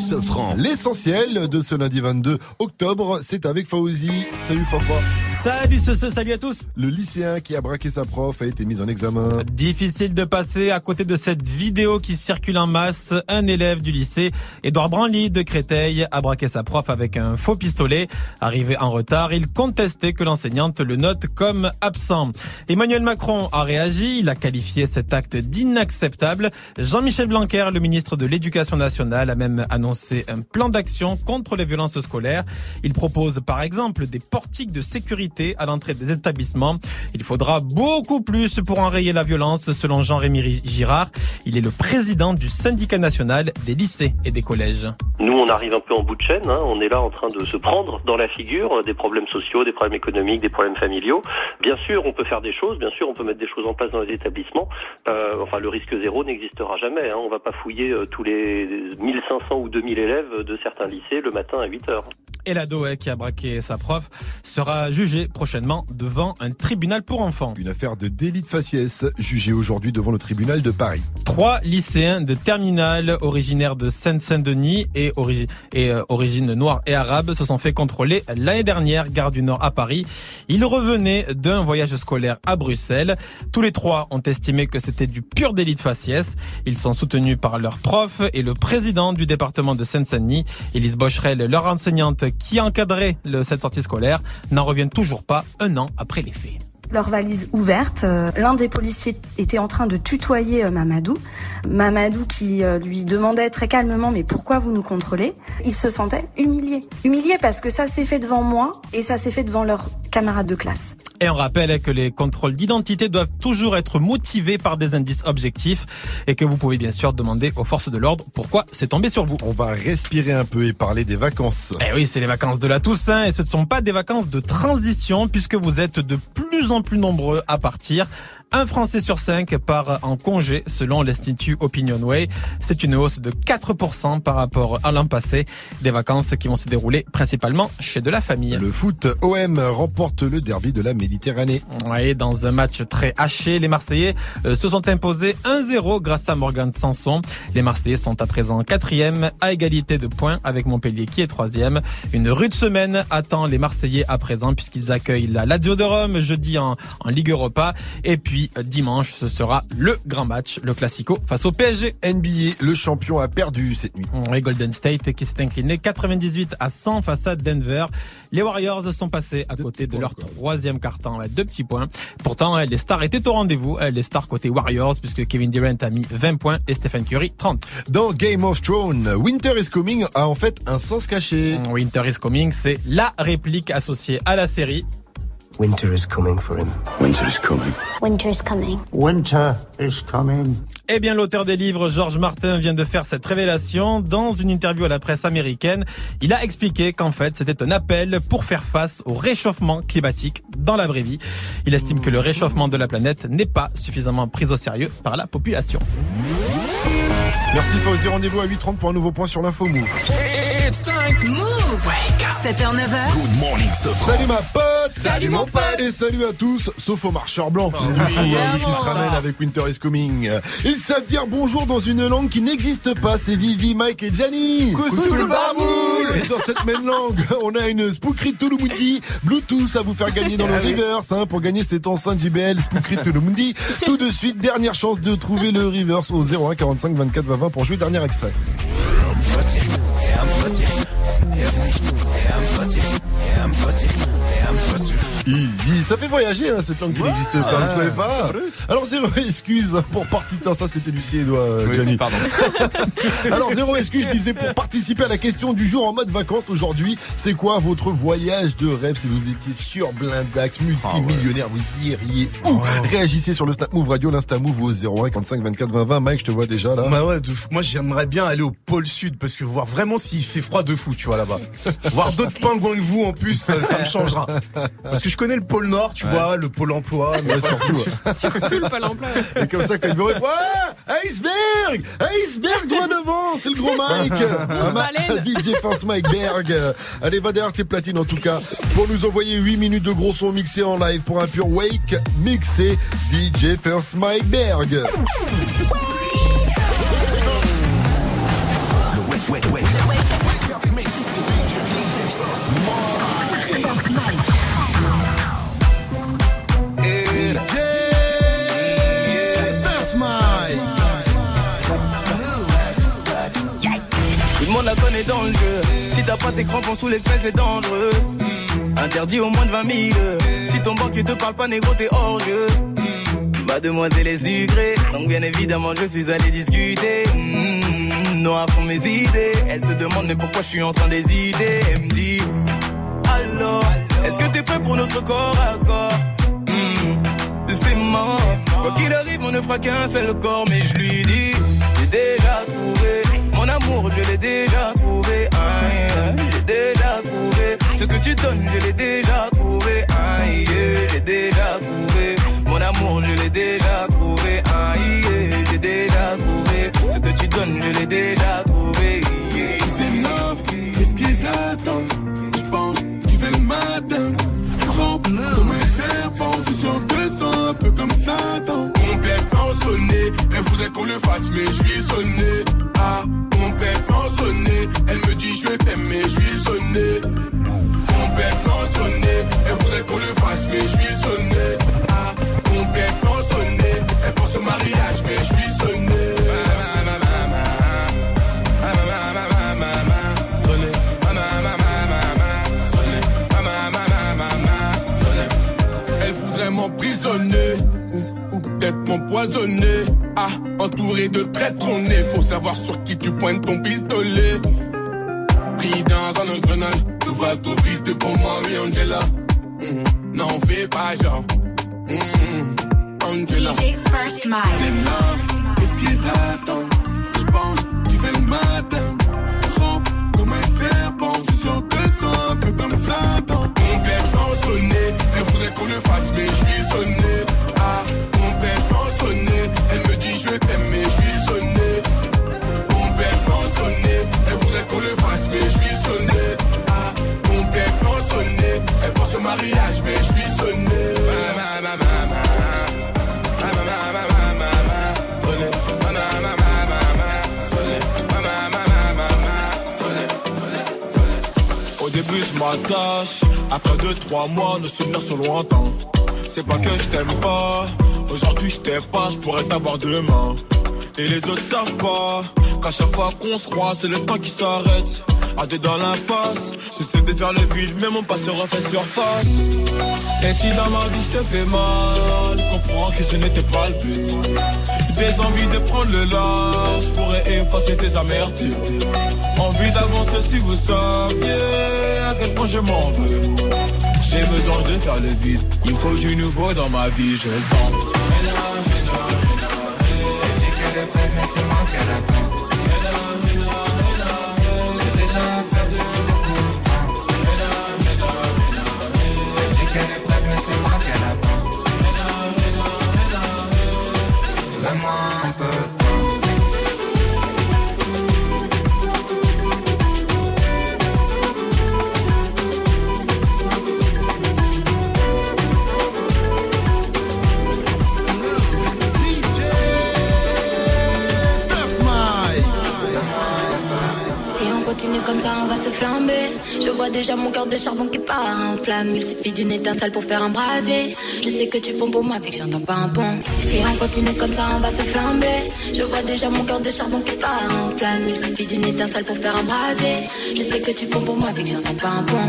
Sofran. L'essentiel de ce lundi 22 octobre, c'est avec Fauzi. Salut Fafa. Salut ce, ce, salut à tous. Le lycéen qui a braqué sa prof a été mis en examen. Difficile de passer à côté de cette vidéo qui circule en masse. Un élève du lycée, Édouard Branly de Créteil, a braqué sa prof avec un faux pistolet. Arrivé en retard, il contestait que l'enseignante le note comme absent. Emmanuel Macron a réagi. Il a qualifié cet acte d'inacceptable. Jean-Michel Blanquer, le ministre de l'Éducation nationale, a même annoncé un plan d'action contre les violences scolaires. Il propose par exemple des portiques de sécurité à l'entrée des établissements. Il faudra beaucoup plus pour enrayer la violence, selon Jean-Rémy Girard. Il est le président du syndicat national des lycées et des collèges. Nous, on arrive un peu en bout de chaîne. hein. On est là en train de se prendre dans la figure euh, des problèmes sociaux, des problèmes économiques, des problèmes familiaux. Bien sûr, on peut faire des choses. Bien sûr, on peut mettre des choses en place dans les établissements. Euh, enfin, le risque zéro n'existera jamais. Hein. On va pas fouiller euh, tous les 1500 ou 2000 élèves de certains lycées le matin à 8 heures. Ouais, qui a braqué sa prof sera jugé prochainement devant un tribunal pour enfants. Une affaire de délit de faciès jugée aujourd'hui devant le tribunal de Paris. Trois lycéens de terminale originaires de Seine-Saint-Denis et, origi- et euh, origine noire et arabe se sont fait contrôler l'année dernière, gare du Nord à Paris. Ils revenaient d'un voyage scolaire à Bruxelles. Tous les trois ont estimé que c'était du pur délit de faciès. Ils sont soutenus par leur prof et le président du département de Seine-Saint-Denis, Élise Bocherel, leur enseignante qui encadrait cette sortie scolaire, n'en reviennent toujours pas un an après les faits. Leur valise ouverte, euh, l'un des policiers était en train de tutoyer euh, Mamadou. Mamadou qui euh, lui demandait très calmement mais pourquoi vous nous contrôlez? Il se sentait humilié. Humilié parce que ça s'est fait devant moi et ça s'est fait devant leurs camarades de classe. Et on rappelle que les contrôles d'identité doivent toujours être motivés par des indices objectifs et que vous pouvez bien sûr demander aux forces de l'ordre pourquoi c'est tombé sur vous. On va respirer un peu et parler des vacances. Eh oui, c'est les vacances de la Toussaint et ce ne sont pas des vacances de transition puisque vous êtes de plus en plus nombreux à partir. Un Français sur cinq part en congé selon l'Institut Opinionway. C'est une hausse de 4% par rapport à l'an passé. Des vacances qui vont se dérouler principalement chez de la famille. Le foot OM remporte le derby de la Méditerranée. Ouais, dans un match très haché, les Marseillais euh, se sont imposés 1-0 grâce à Morgan Sanson. Les Marseillais sont à présent quatrième à égalité de points avec Montpellier qui est troisième. Une rude semaine attend les Marseillais à présent puisqu'ils accueillent la Lazio de Rome jeudi en, en Ligue Europa. Et puis dimanche, ce sera le grand match, le Classico face au PSG. NBA, le champion a perdu cette nuit. Et Golden State qui s'est incliné 98 à 100 face à Denver. Les Warriors sont passés à côté de leur troisième carton, deux petits points. Pourtant, les stars étaient au rendez-vous, les stars côté Warriors, puisque Kevin Durant a mis 20 points et Stephen Curry 30. Dans Game of Thrones, Winter is Coming a en fait un sens caché. Winter is Coming, c'est la réplique associée à la série. Winter is coming for him. Winter is coming. Winter's coming. Winter is coming. Eh bien, l'auteur des livres, George Martin, vient de faire cette révélation dans une interview à la presse américaine. Il a expliqué qu'en fait, c'était un appel pour faire face au réchauffement climatique dans la vraie vie. Il estime que le réchauffement de la planète n'est pas suffisamment pris au sérieux par la population. Merci Fauzi, rendez-vous à 8h30 pour un nouveau point sur l'info Move. It's time. Move. 7h, 9h. Good morning, Sofran. Salut ma pote Salut, mon pote. Et salut à tous, sauf aux marcheurs blancs Oh, euh, qui se ramènent avec Winter is Coming. Ils savent dire bonjour dans une langue qui n'existe pas, c'est Vivi, Mike et Gianni Couscous. Et dans cette même langue, on a une Spookry Touloumundi Bluetooth à vous faire gagner dans le Ah reverse hein, pour gagner cette enceinte JBL Spookry Touloumundi. Tout de suite, dernière chance de trouver le reverse au 01 45 24 20 20 pour jouer dernier extrait. 40, F nicht, M40, M40, M40. Ça fait voyager hein, cette langue qui n'existe pas, vous trouvez pas Alors zéro excuse pour participer. Ça c'était Lucie et Gianni. (laughs) Alors zéro excuse, je disais pour participer à la question du jour en mode vacances aujourd'hui, c'est quoi votre voyage de rêve si vous étiez sur Blindax, multimillionnaire, vous iriez où Réagissez sur le Snap Move Radio, l'Insta Move au 01 45 24 20 20. Mike, je te vois déjà là. Bah ouais, moi j'aimerais bien aller au pôle sud parce que voir vraiment s'il fait froid de fou, tu vois là-bas. (laughs) voir d'autres pingouins que vous en plus, ça, ça me changera. Parce que je connais le pôle nord, tu Ouais. vois, le pôle emploi, mais surtout. Surtout le pôle emploi. Et comme ça, quand il me répond, ah, Iceberg Iceberg droit devant C'est le gros Mike Ah, ma- baleine. (laughs) DJ Force Mike Berg Allez, va derrière tes platines en tout cas pour nous envoyer 8 minutes de gros son mixé en live pour un pur wake mixé DJ First Mike Berg. Le wake, wake, wake. Wake le monde la connaît dans le jeu. Si t'as pas tes crampons sous l'espèce, c'est dangereux. Interdit au moins de 20 000. Si ton banquier te parle pas, négro, t'es hors jeu. Mademoiselle est sucrée, donc bien évidemment, je suis allé discuter. Mm, noir sont mes idées. Elle se demande, mais pourquoi je suis en train d'hésiter? Elle me dit, alors, est-ce que t'es prêt pour notre corps à corps? Mm, C'est mort. Quoi qu'il arrive, on ne fera qu'un seul corps, mais je lui dis, j'ai déjà trouvé. Mon amour, je l'ai déjà trouvé. Aïe, je l'ai déjà trouvé. Ce que tu donnes, je l'ai déjà trouvé. Aïe, je l'ai déjà trouvé. Mon amour, je l'ai déjà trouvé. Aïe, je l'ai déjà trouvé. Ce que tu donnes, je l'ai déjà trouvé. C'est neuf, qu'est-ce qu'ils attendent? Je pense qu'ils veulent matin. Grand, comme je suis un peu comme Satan. Elle voudrait qu'on le fasse, mais je suis sonné. Ah, complètement sonné, elle me dit je t'aime, mais je suis sonné. Complètement sonné, elle voudrait qu'on le fasse, mais je suis sonné. Ah, complètement sonné, elle pense au mariage, mais je suis. Sonné. M'empoisonner. Ah, entouré de traîtres, on est. Faut savoir sur qui tu pointes ton pistolet. Pris dans un engrenage, tout va trop vite pour moi, oui, Angela. Mhm. N'en fais pas genre. Mhm. Angela. First Mile. C'est love, qu'est-ce qu'ils attendent? Je pense qu'il fait le matin. Rampe comme un serpent, suis sûr qu'elles sont un peu comme Satan. Complètement sonné, elle voudrait qu'on le fasse, mais je suis sonné. Ah, début je m'attache, après deux trois mois nos souvenirs sont lointains. C'est pas que je t'aime pas, aujourd'hui je t'aime pas, je pourrais t'avoir demain. Et les autres savent pas qu'à chaque fois qu'on se croit, c'est le temps qui s'arrête. À deux dans l'impasse, j'essaie de faire le vide, mais mon passé refait surface. Et si dans ma vie je te fais mal, comprends que ce n'était pas le but. Des envies de prendre le large, pourrais effacer tes amertumes. Envie d'avancer si vous saviez à quel point je m'en veux. J'ai besoin de faire le vide, il me faut du nouveau dans ma vie, je le tente. Elle dit qu'elle est prête, mais c'est moi qu'elle attend. birth. Se flamber. Je vois déjà mon cœur de charbon qui part en flamme. Il suffit d'une étincelle pour faire un brasier. Je sais que tu fonds pour moi, avec que j'entends pas un pont. Si on continue comme ça, on va se flamber. Je vois déjà mon cœur de charbon qui part en flamme. Il suffit d'une étincelle pour faire un brasier. Je sais que tu fonds pour moi, avec que j'entends pas un pont.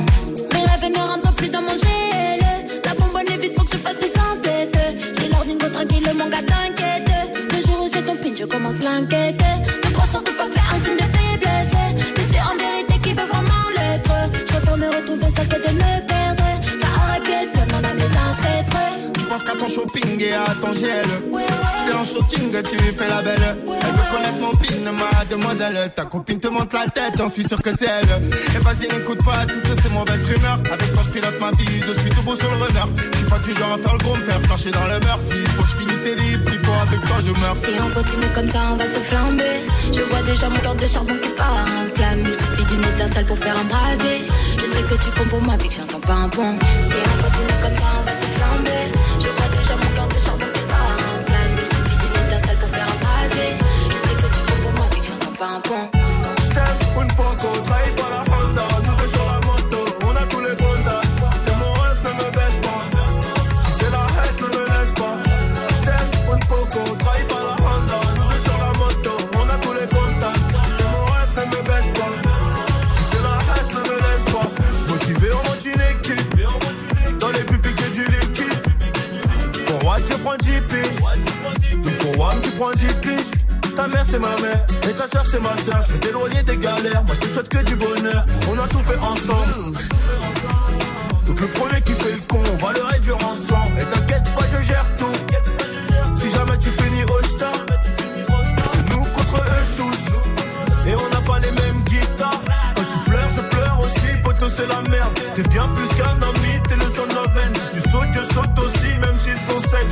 Mes rêves ne rentrent plus dans mon GL. La bonbonne est vite, faut que je fasse des emplettes. J'ai l'air d'une go tranquille, mon gars t'inquiète. Le jour où j'ai ton pin, je commence l'enquête. Ne crois surtout pas que un signe de Me retrouver seul que de me perdre. Ça aurait pu être demande à mes ancêtres. Tu penses qu'à ton shopping et à ton gel C'est en shooting que tu fais la belle. Elle veut connaître mon pin, ma demoiselle Ta copine te monte la tête, j'en suis sûr que c'est elle. Et vas-y n'écoute pas toutes ces mauvaises rumeurs. Avec quand je pilote ma vie, je suis tout beau sur le runner. Je suis pas du genre à faire le gros, me faire flancher dans le mur. S'il faut que je finisse libre, s'il faut avec toi je meurs. Si on continue comme ça, on va se flamber. Je vois déjà mon cœur de charbon qui part en flamme. Il suffit d'une étincelle pour faire un sais que tu fonds pour moi, vu que j'entends pas un pont. Si on continue comme ça, on va se flamber. Je vois déjà mon cœur de charbon qui part en flamme. Il suffit d'une étincelle pour faire un brasier. Je sais que tu fonds pour moi, vu que j'entends pas un pont. J't'aime un poco, trahi par Ta mère c'est ma mère et ta soeur c'est ma soeur. Je vais t'éloigner des galères, moi je te souhaite que du bonheur. On a tout fait ensemble. Donc le premier qui fait le con, on va le réduire ensemble. Et t'inquiète pas, je gère tout. Si jamais tu finis au star, c'est nous contre eux tous. Et on n'a pas les mêmes guitares. Quand tu pleures, je pleure aussi. Poto, c'est la merde. T'es bien plus qu'un ami, t'es le son de la veine. Si tu sautes, je saute aussi, même s'ils sont sept.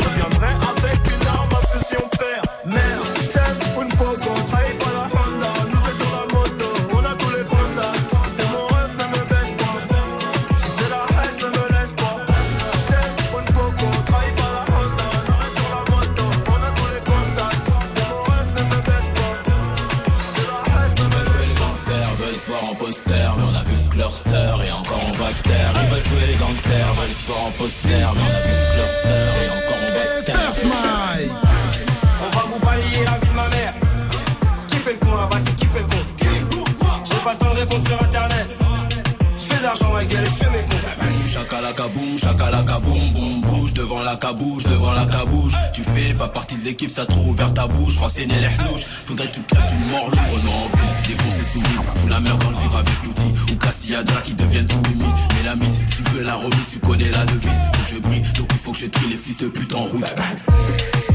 L'équipe, ça trop ouvert ta bouche. Renseigner les hnouches, faudrait que tu te lèves d'une mort louche. On a envie, défoncer sous fous la merde dans le vivre avec l'outil. Ou Cassiadra qui deviennent tout mimi. Mais la mise, si tu veux la remise, tu connais la devise. Faut que je brille, donc il faut que je trie les fils de pute en route.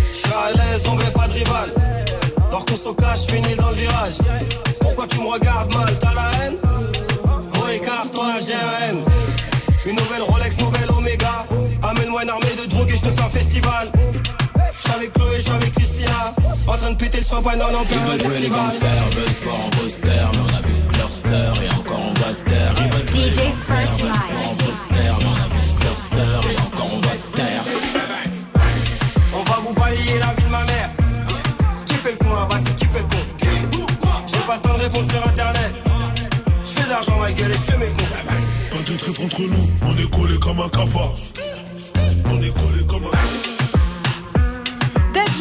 Je suis à l'aise, on met pas de rival. Dors qu'on se cache, finis dans le virage. Pourquoi tu me regardes mal, t'as la haine? Gros écart, toi j'ai un haine. Une nouvelle Rolex, nouvelle Omega. Amène-moi une armée de drogue et je te fais un festival. Je suis avec Chloé, je suis avec Christina. En train de péter le champagne en en Ils veulent jouer les gangsters, veulent se voir en poster, mais on a vu que leur sœur et encore on va se taire. Ils veulent jouer les DJ gangsters, First veulent se voir en poster, mais on a vu que leur sœur et encore on va se taire. On va vous balayer la vie de ma mère. Qui fait le con là-bas, c'est qui fait le con? J'ai pas le temps de répondre sur internet. Je fais de l'argent, ma gueule, et je fais mes cons. Pas de traître entre nous, on est collé comme un cafard.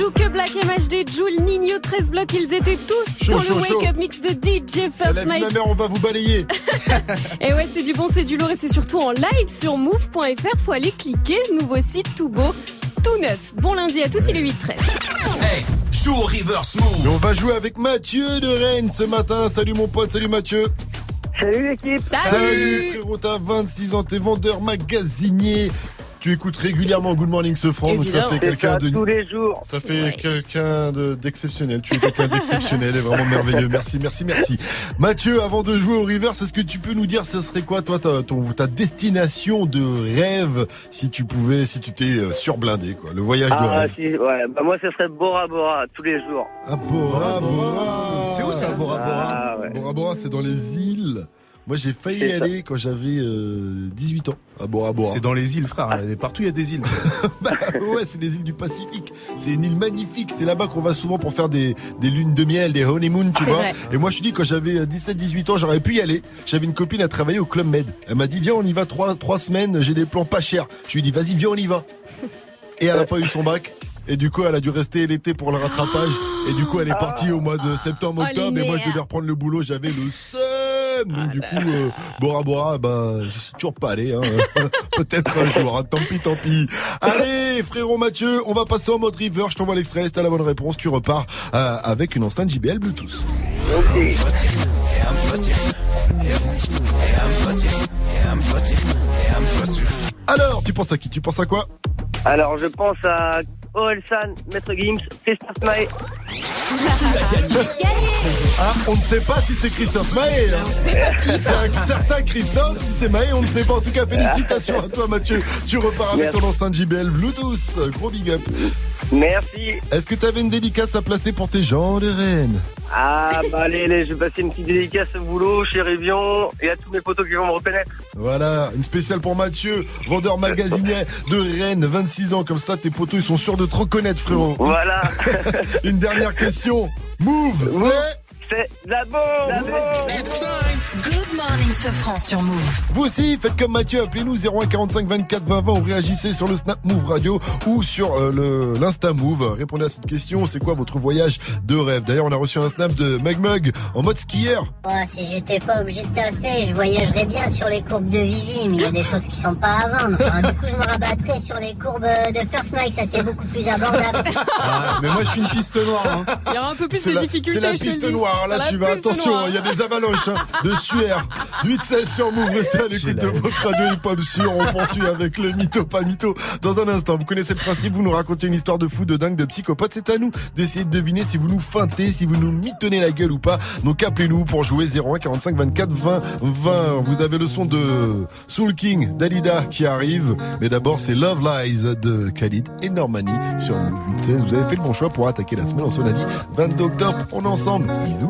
Dajou, que Black MHD, Joule, Nino, 13 blocs, ils étaient tous dans le chaud. wake-up mix de DJ La First vie de ma mère, on va vous balayer. (laughs) Et ouais, c'est du bon, c'est du lourd et c'est surtout en live sur move.fr. Faut aller cliquer. Nouveau site tout beau, tout neuf. Bon lundi à tous, il est 8-13. Hey, joue au reverse move. Et on va jouer avec Mathieu de Rennes ce matin. Salut mon pote, salut Mathieu. Salut l'équipe. Salut frérot, t'as 26 ans, t'es vendeur magasinier. Tu écoutes régulièrement Good Morning Sofran, donc ça fait quelqu'un ça, de tous les jours. Ça fait quelqu'un de- d'exceptionnel. Tu es quelqu'un d'exceptionnel et vraiment merveilleux. Merci, merci, merci. Mathieu, avant de jouer au reverse, est-ce que tu peux nous dire, ce serait quoi, toi, ta, ton- ta destination de rêve, si tu pouvais, si tu t'es euh, surblindé, quoi, le voyage de Ah, rêve? si, ouais. Bah, moi, ce serait Bora Bora tous les jours. Ah, Bora Bora. C'est où ça, Bora Bora? Ah, ouais. Bora Bora, c'est dans les îles. Moi, j'ai failli y aller quand j'avais euh, 18 ans à Bora Bora. C'est dans les îles, frère. Partout, il y a des îles. (laughs) Bah ouais, c'est les îles du Pacifique. C'est une île magnifique. C'est là-bas qu'on va souvent pour faire des, des lunes de miel, des honeymoon, tu vois. vrai. Et moi, je te dis, quand j'avais 17-18 ans, j'aurais pu y aller. J'avais une copine à travailler au Club Med. Elle m'a dit, viens, on y va trois, trois semaines. J'ai des plans pas chers. Je lui ai dit, vas-y, viens, on y va. Et elle a pas eu son bac. Et du coup, elle a dû rester l'été pour le rattrapage. Et du coup, elle est partie au mois de septembre, Oh, octobre. et moi, je devais reprendre le boulot. J'avais le seum. Ah Donc, du coup, euh, Bora Bora, bah, j'y suis toujours pas allé. Hein. (laughs) Peut-être un jour. hein. Tant pis, tant pis. Allez, frérot Mathieu, on va passer en mode river. Je t'envoie l'extrait. Si t'as la bonne réponse, tu repars euh, avec une enceinte JBL Bluetooth. Alors, tu penses à qui? Tu penses à quoi? Alors, je pense à Orelsan, Maître Gims, Christophe Maé. Ah, on ne sait pas si c'est Christophe Maé. hein. C'est un certain Christophe. Si c'est Maé, on ne sait pas. En tout cas, félicitations à toi, Mathieu. Tu repars avec Merci. ton enceinte JBL Bluetooth. Gros big up. Merci. Est-ce que tu avais une dédicace à placer pour tes gens de Rennes Ah, bah allez, allez, je vais passer une petite dédicace au boulot chez Rivion et à tous mes potos qui vont me reconnaître. Voilà, une spéciale pour Mathieu, vendeur magasinier de Rennes, 26 ans. Comme ça, tes potos, ils sont sûrs de te reconnaître, frérot. Voilà. (laughs) Une dernière question. Move, c'est... C'est la bombe La bombe Good morning, Sofran sur Move. Vous aussi, faites comme Mathieu, appelez-nous 0145 24 20 20 ou réagissez sur le Snap Move Radio ou sur euh, le l'Insta Move. Répondez à cette question, c'est quoi votre voyage de rêve? D'ailleurs, on a reçu un snap de Magmug en mode skieur. Moi, si j'étais pas obligé de taffer, je voyagerais bien sur les courbes de Vivi, mais il y a des choses qui sont pas à vendre. Alors, du coup, je me rabattrais sur les courbes de First Mike, ça c'est beaucoup plus abordable. Ah, mais moi, je suis une piste noire. hein. Il y aura un peu plus de difficultés. c'est la piste le noire, là tu vas, attention, noire. il y a des avalanches hein, de sueur. 8-16 sur Move, restez à l'écoute de votre radio hip hop sûr. On poursuit avec le mytho, pas mytho dans un instant. Vous connaissez le principe, vous nous racontez une histoire de fou, de dingue, de psychopathe. C'est à nous d'essayer de deviner si vous nous feintez, si vous nous mitonnez la gueule ou pas. Donc appelez-nous pour jouer 01 45 24 20 20. Vous avez le son de Soul King, Dalida qui arrive. Mais d'abord, c'est Love Lies de Khalid et Normani sur Move 8-16. Vous avez fait le bon choix pour attaquer la semaine. On se l'a dit 22 octobre. On est ensemble. Bisous.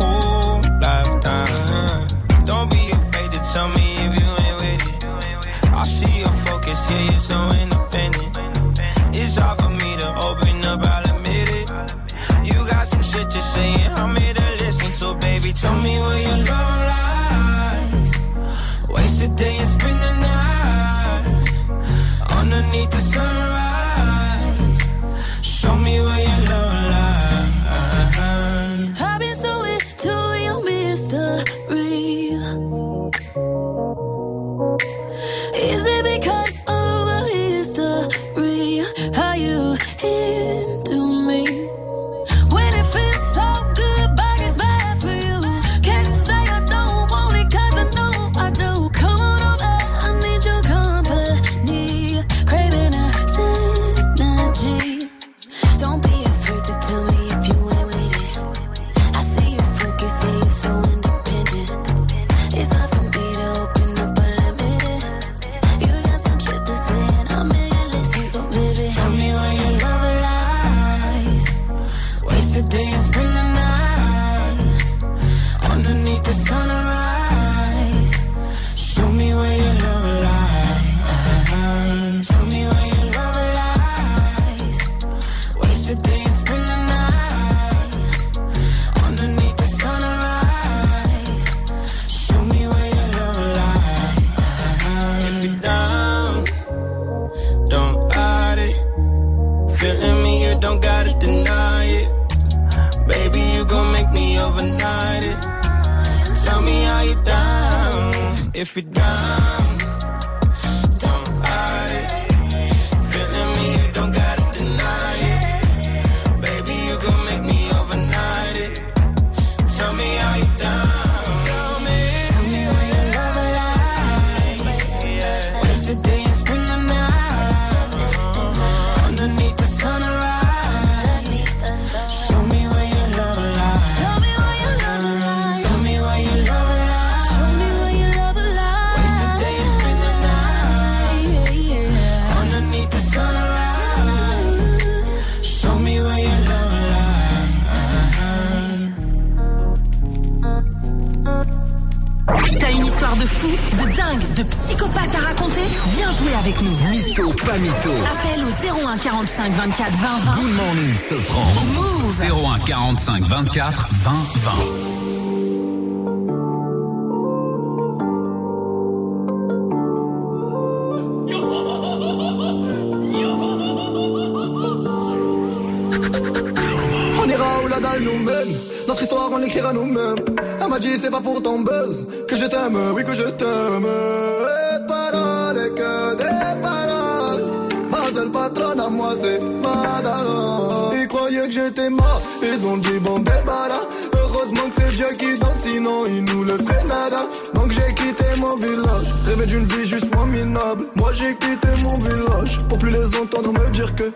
so independent. It's hard for me to open up, I'll admit it. You got some shit you're saying, I'm here to listen. So, baby, tell me where your love lies. Waste a day you. here 05 24 entendre me dire que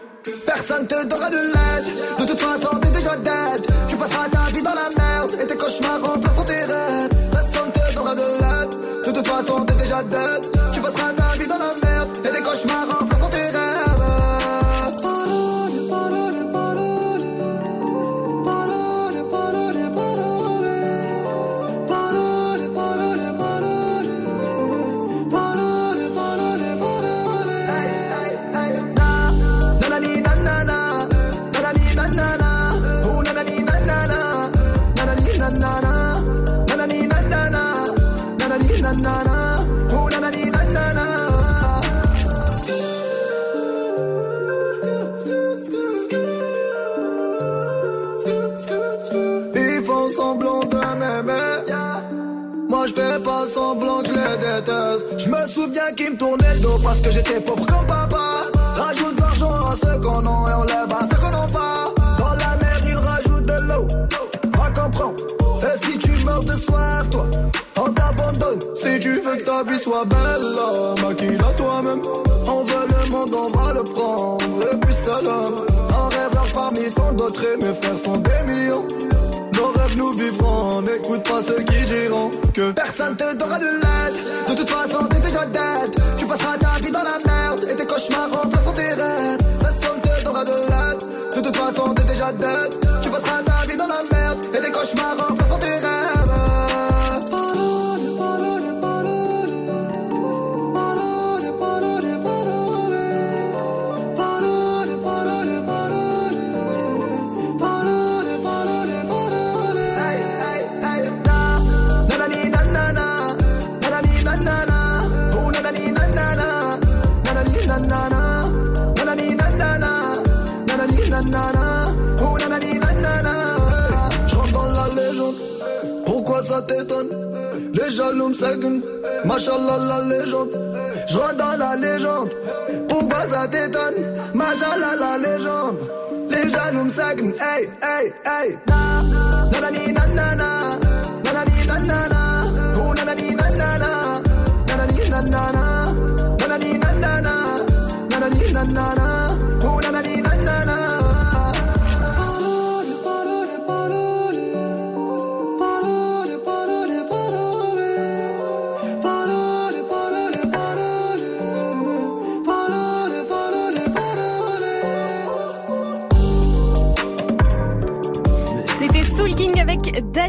got that jaloux me machallah la légende. Je dans la légende. Pourquoi ça t'étonne? Machallah la légende. Les jaloux me hey, hey, hey. Na, nanani, nanana. Nanani, nanana. Oh,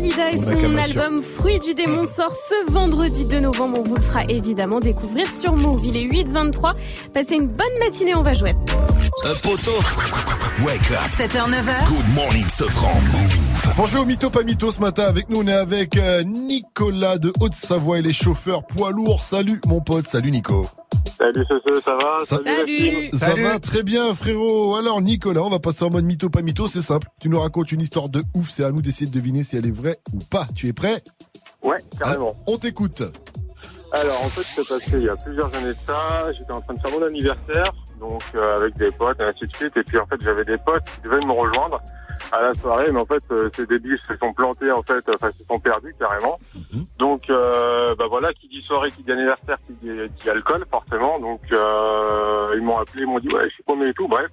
Dalida et son album Fruit du démon sort ce vendredi 2 novembre. On vous le fera évidemment découvrir sur Move. Il est 8h23. Passez une bonne matinée, on va jouer. Un poteau. Wake up. 7h, 9h. Good morning, Sofran. Move. Bonjour au Mytho pas Mytho ce matin avec nous on est avec euh, Nicolas de Haute-Savoie et les chauffeurs poids lourds. Salut mon pote, salut Nico. Salut Soso, ça va? Ça- Salut, Ça va très bien frérot. Alors Nicolas, on va passer en mode mytho pas mytho, c'est simple. Tu nous racontes une histoire de ouf, c'est à nous d'essayer de deviner si elle est vraie ou pas. Tu es prêt? Ouais, carrément. On t'écoute. Alors en fait, c'est passé il y a plusieurs années de ça. J'étais en train de faire mon anniversaire, donc euh, avec des potes et ainsi de suite. Et puis en fait, j'avais des potes qui devaient me rejoindre à la soirée, mais en fait, euh, ces débiles se sont plantés en fait, enfin se sont perdus carrément. Donc euh, bah voilà, qui dit soirée, qui dit anniversaire, qui dit, dit alcool forcément. Donc euh, ils m'ont appelé, ils m'ont dit ouais, je suis paumé et tout. Bref.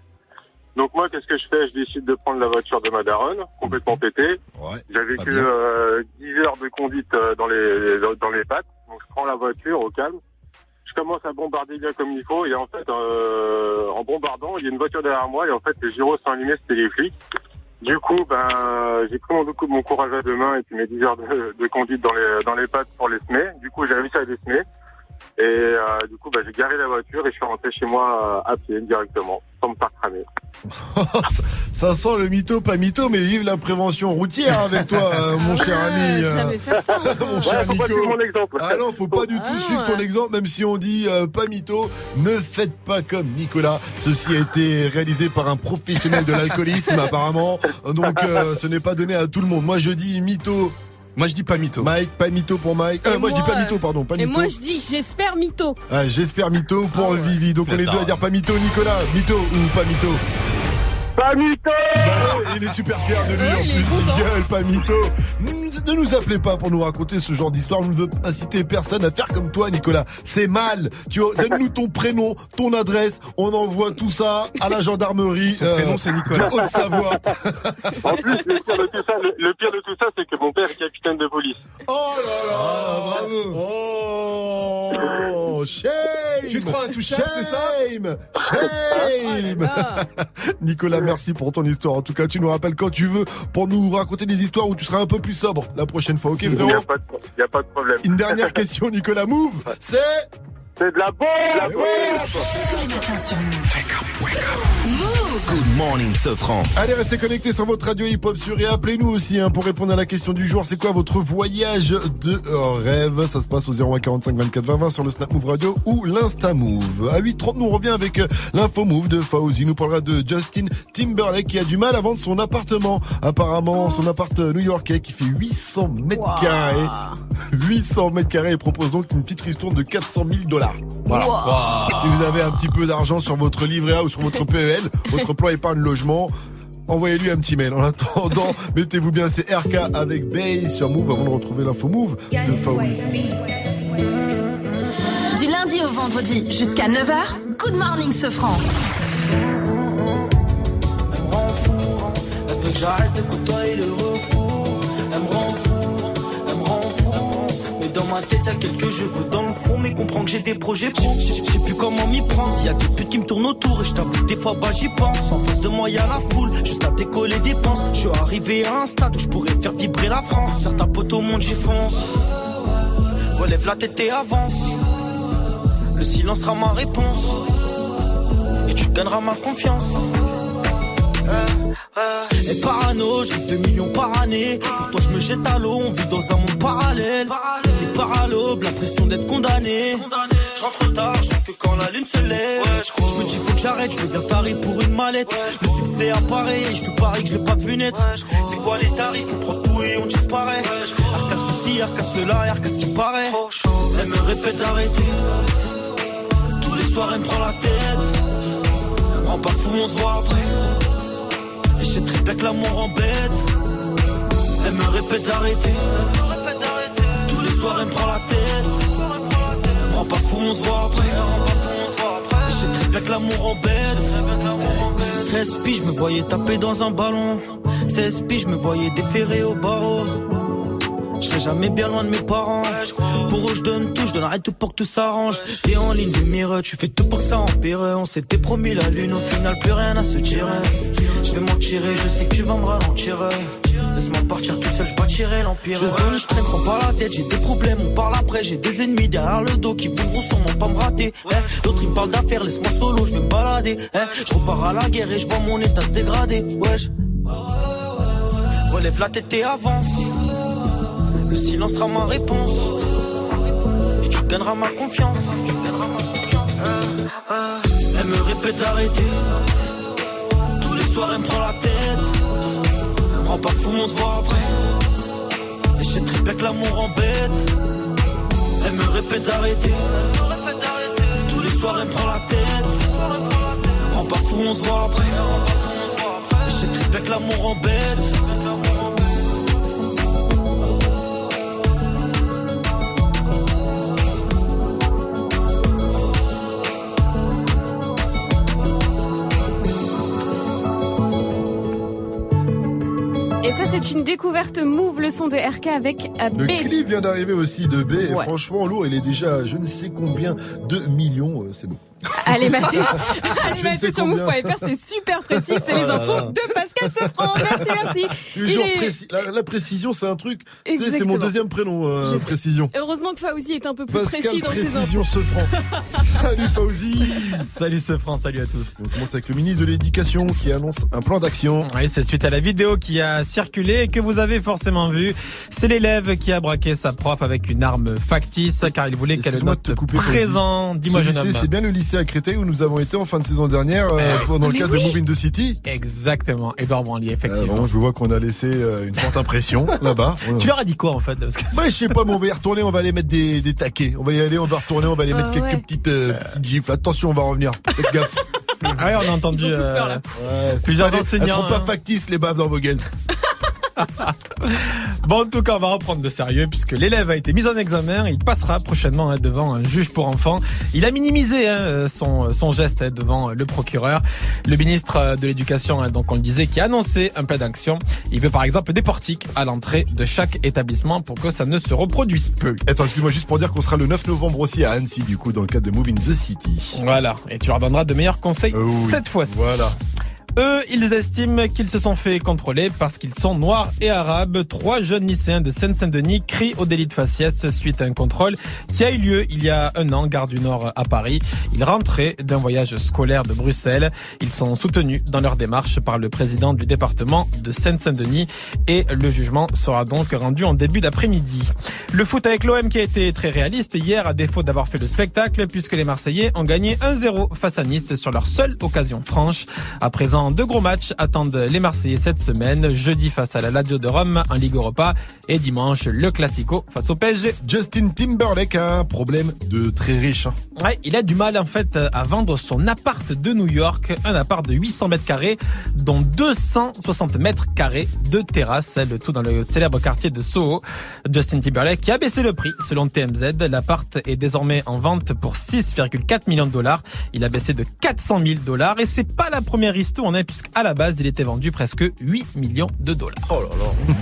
Donc moi, qu'est-ce que je fais? Je décide de prendre la voiture de ma daronne, complètement pété. J'avais pas que euh, 10 heures de conduite euh, dans les dans les pattes. Donc je prends la voiture au calme. Je commence à bombarder bien comme il faut et en fait, euh, en bombardant, il y a une voiture derrière moi et en fait les gyros sont allumés, c'était les flics. Du coup, ben, j'ai pris mon, mon courage à deux mains et puis mes 10 heures de, conduite dans les dans les pattes pour les semer. Du coup, j'ai réussi à les semer. Et euh, du coup, bah, j'ai garé la voiture et je suis rentré chez moi euh, à pied directement, sans me faire cramer. (laughs) ça, sent le mytho pas mytho, mais vive la prévention routière avec toi, euh, mon cher ami. euh, jamais faire ça. (laughs) mon cher faut pas Nico. mon exemple. Ah non, faut pas du tout suivre ton exemple, même si on dit euh, pas mytho. Ne faites pas comme Nicolas. Ceci a été réalisé par un professionnel de l'alcoolisme, (laughs) apparemment. Donc, euh, ce n'est pas donné à tout le monde. Moi, je dis mytho. Moi, je dis pas mytho. Mike, pas mytho pour Mike. Euh, Et moi, je dis pas mytho, pardon, pas Et mytho. moi, je dis, j'espère mytho. Ah, J'espère mytho pour Ah Vivi. Donc, on est deux à dire pas mytho, Nicolas. Mytho ou pas mytho Pas mytho Il est super fier de lui Ouais, en il est plus, il gueule, pas mytho. Ne nous appelez pas pour nous raconter ce genre d'histoire. Nous ne veut inciter personne à faire comme toi, Nicolas. C'est mal. Tu donne-nous ton prénom, ton adresse. On envoie tout ça à la gendarmerie. Son prénom, c'est Nicolas. de Haute-Savoie. (laughs) En plus, le pire de tout ça, le, le pire de tout ça, c'est que mon père est capitaine de police. Oh là là, bravo. Oh, shame. Tu te crois intouchable, c'est ça? Shame. Shame. (laughs) Nicolas, merci pour ton histoire. En tout cas, tu nous rappelles quand tu veux pour nous raconter des histoires où tu seras un peu plus sobre la prochaine fois. Ok, Il n'y frérot a, pas de- il y a pas de problème. Une dernière (laughs) question, Nicolas. Move, c'est C'est de la bombe la bombe Tous les matins sur Move. Good morning, Sofran. Allez, restez connectés sur votre radio hip-hop sur et appelez-nous aussi hein, pour répondre à la question du jour. C'est quoi votre voyage de euh, rêve? Ça se passe au 01 45 24 20 20 sur le Snap Move Radio ou l'Insta Move. À 8h30, nous on revient avec euh, l'info Move de Fauzi. Nous parlera de Justin Timberlake qui a du mal à vendre son appartement. Apparemment, son appart euh, new-yorkais qui fait 800 mètres carrés. (laughs) 800 mètres carrés et propose donc une petite ristourne de 400 000 dollars. Voilà. Si vous avez un petit peu d'argent sur votre livret A ou sur votre PEL, (laughs) votre plan épargne logement, envoyez-lui un petit mail. En attendant, (laughs) mettez-vous bien, c'est RK avec Bay sur Move avant de retrouver l'info Move de Fawzi. Du lundi au vendredi jusqu'à 9h, Good Morning Sofran. Elle veut que j'arrête de côtoyer le refou. Elle me rend dans ma tête, y'a quelques cheveux dans le fond. Mais comprends que j'ai des projets pro. Je sais plus comment m'y prendre. Y'a des putes qui me tournent autour. Et je t'avoue des fois, bah j'y pense. En face de moi, y'a la foule. Juste à décoller des penses. Je suis arrivé à un stade où je pourrais faire vibrer la France. Certains potes au monde, j'y fonce. Relève la tête et avance. Le silence sera ma réponse. Et tu gagneras ma confiance. Et parano, je rêve de millions par année. Pour toi, je me jette à l'eau, on vit dans un monde parallèle. Des paralobes, l'impression d'être condamné. Je rentre tard, je rentre que quand la lune se lève. je me dis faut que j'arrête, je deviens taré pour une mallette. Le succès apparaît, et je te parie que je l'ai pas vu naître. C'est quoi les tarifs, on prend tout et on disparaît. Arca ceci, arca cela, arca ce qui paraît. Elle me répète d'arrêter. Tous les soirs elle me prend la tête. Rends pas fou, on se voit après. Et je très bien que l'amour embête. Elle me répète d'arrêter. Tous les soirs elle me prend la tête. Rends pas fou, on se voit après. Et Je très bien que l'amour embête. 13 piges, je me voyais taper dans un ballon. 16 piges, je me voyais déférer au barreau. Je serai jamais bien loin de mes parents. Pour eux, je donne tout, je donnerai tout pour que tout s'arrange. T'es en ligne de mire, tu fais tout pour que ça empire. On s'était promis la lune, au final, plus rien à se tirer. Je vais m'en tirer, je sais que tu vas me ralentir. Laisse-moi partir tout seul, je bâtirai l'empire. Je zone, je traîne, prends pas la tête, j'ai des problèmes, on parle après. J'ai des ennemis derrière le dos qui voudront sûrement pas me rater. Eh, L'autre il me parle d'affaires, laisse-moi solo, je vais me balader. Eh, Je repars à la guerre et je vois mon état se dégrader. Wesh. Relève la tête et avance. Le silence sera ma réponse. Et tu gagneras ma confiance. Euh, euh, Elle me répète d'arrêter. Tous les soirs, elle me prend la tête. Rends pas fou, on se voit après. Et très bien que l'amour embête. Elle me répète d'arrêter. Tous les soirs, elle me prend la tête. Rends pas fou, on se voit après. Et très bien que l'amour embête. Ça, c'est une découverte Move, le son de RK avec euh, Le B. clip vient d'arriver aussi de B. Et franchement, lourd, il est déjà je ne sais combien de millions. euh, C'est bon. (laughs) Allez, mater, (laughs) allez, mater sur move.fr, c'est super précis, c'est les Oh infos de Pascal Sefranc. Merci, merci. Toujours est- précis. La, la précision, c'est un truc. C'est mon deuxième prénom, euh, précision. Heureusement que Fauzi est un peu plus Pascal précis dans ses Précision infos. Sefranc. (laughs) Salut Fauzi. Salut ce franc, salut à tous. On commence avec le ministre de l'Éducation qui annonce un plan d'action. Oui, c'est suite à la vidéo qui a circulé et que vous avez forcément vu. C'est l'élève qui a braqué sa prof avec une arme factice car il voulait qu'elle note couper, présent. Dis-moi, jeune homme. C'est bien le lycée à Créteil où nous avons été en fin de saison dernière euh, pendant le mais cadre oui. de Move in the City. Exactement, Edouard Branly, Euh, effectivement. je vois qu'on a laissé euh, une forte impression (laughs) là-bas. Tu leur as dit quoi en fait Parce que- Bah, je sais pas, mais on va y retourner, on va aller mettre des, des taquets. On va y aller, on va retourner, on va aller Ah mettre quelques ouais. petites, euh, petites gifles. Attention, on va revenir. Faites gaffe. (laughs) Ah ouais, on a entendu Ils ont tous euh, peur, là. Ouais, c'est plusieurs pas enseignants. Elles seront pas hein. factices, les baves dans vos gueules. (laughs) (laughs) Bon, en tout cas, on va reprendre de sérieux puisque l'élève a été mis en examen. Il passera prochainement hein, devant un juge pour enfants. Il a minimisé hein, son, son geste hein, devant le procureur. Le ministre de l'Éducation, donc on le disait, qui a annoncé un plan d'action. Il veut par exemple des portiques à l'entrée de chaque établissement pour que ça ne se reproduise plus. Attends, excuse-moi juste pour dire qu'on sera le 9 novembre aussi à Annecy, du coup, dans le cadre de Move in the City. Voilà, et tu leur donneras de meilleurs conseils Euh, oui. cette fois-ci. Voilà. Eux, ils estiment qu'ils se sont fait contrôler parce qu'ils sont noirs et arabes. Trois jeunes lycéens de Seine-Saint-Denis crient au délit de faciès suite à un contrôle qui a eu lieu il y a un an, gare du Nord à Paris. Ils rentraient d'un voyage scolaire de Bruxelles. Ils sont soutenus dans leur démarche par le président du département de Seine-Saint-Denis et le jugement sera donc rendu en début d'après-midi. Le foot avec l'OM qui a été très réaliste hier à défaut d'avoir fait le spectacle puisque les Marseillais ont gagné 1-0 face à Nice sur leur seule occasion franche. À présent, deux gros matchs attendent les Marseillais cette semaine. Jeudi face à la Lazio de Rome en Ligue Europa et dimanche le Classico face au PSG. Justin Timberlake a un problème de très riche. hein. Ouais, il a du mal en fait à vendre son appart de New York, un appart de 800 mètres carrés, dont 260 mètres carrés de terrasse, le tout dans le célèbre quartier de Soho. Justin Timberlake qui a baissé le prix selon TMZ. L'appart est désormais en vente pour 6,4 millions de dollars. Il a baissé de 400 000 dollars et c'est pas la première histoire en est puisqu'à la base il était vendu presque 8 millions de dollars. Oh là là.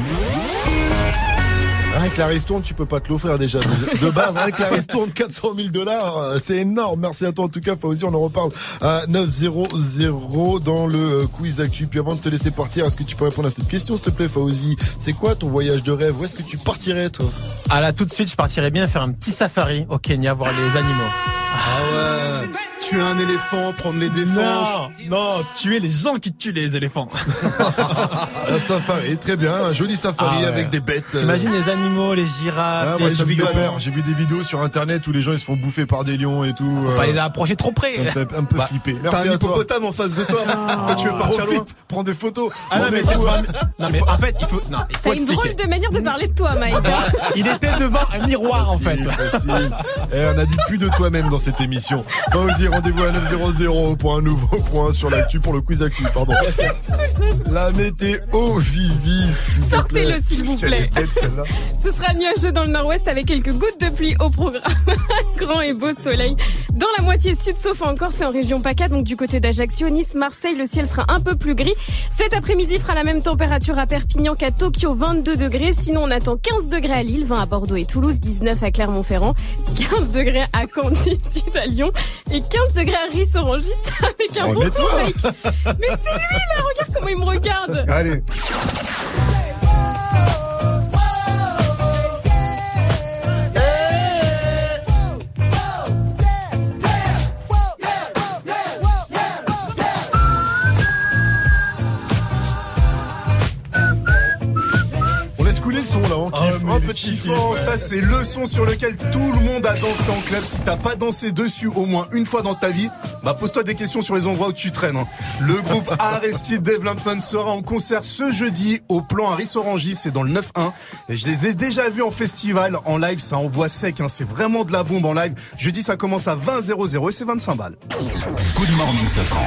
Que la ristourne, tu peux pas te l'offrir déjà. De base, que la ristourne, 400 000 dollars, euh, c'est énorme. Merci à toi en tout cas, Fauzi. On en reparle à 9-0-0 dans le euh, quiz actu. Puis avant de te laisser partir, est-ce que tu peux répondre à cette question, s'il te plaît, Fauzi C'est quoi ton voyage de rêve? Où est-ce que tu partirais, toi? Ah là tout de suite je partirais bien faire un petit safari au Kenya voir les animaux. Ah ouais. Tuer un éléphant, prendre les défenses. Non, non, tuer les gens qui tuent les éléphants. (laughs) Un safari, très bien, un joli safari Ah ouais. avec des bêtes. euh, T'imagines les animaux, les girafes, Ah, moi, les. J'ai vu des vidéos sur internet où les gens ils se font bouffer par des lions et tout. Faut euh, pas les approcher trop près. Ça me fait un peu Bah, flipper. T'as un hippopotame en face de toi. (laughs) Tu veux partir loin Profite, prends des photos. Ah non, prends mais, non, en fait, il faut, non, il faut T'as une drôle de manière de parler de toi, Mike. (laughs) Il était devant un miroir, en fait. Eh, on a dit plus de toi-même dans cette émission. Fauzi, rendez-vous à 900 pour un nouveau point sur l'actu pour le quiz actu. Pardon. (laughs) La météo Vivi. Sortez-le, s'il vous plaît. Ce sera nuageux dans le nord-ouest avec quelques gouttes de pluie au programme. (laughs) Grand et beau soleil. Dans la moitié sud, sauf encore, c'est en région PACA, donc du côté d'Ajaccio, Nice, Marseille, le ciel sera un peu plus gris. Cet après-midi fera la même température à Perpignan qu'à Tokyo, 22 degrés. Sinon, on attend 15 degrés à Lille, 20 à Bordeaux et Toulouse, 19 à Clermont-Ferrand, 15 degrés à 18 à Lyon et 15 degrés à Rissorangis avec un bon. Mike. Mais c'est lui là, regarde comment il me regarde. Allez. Son là, on Ah, kiffe. un petit kiff. ça c'est le son sur lequel tout le monde a dansé en club. Si t'as pas dansé dessus au moins une fois dans ta vie, bah pose-toi des questions sur les endroits où tu traînes. hein. Le groupe (laughs) Arrested Development sera en concert ce jeudi au plan Harris Orangis, c'est dans le 9-1. Et je les ai déjà vus en festival, en live, ça envoie sec, hein. c'est vraiment de la bombe en live. Jeudi ça commence à 20 00 et c'est 25 balles. Good morning, Safran.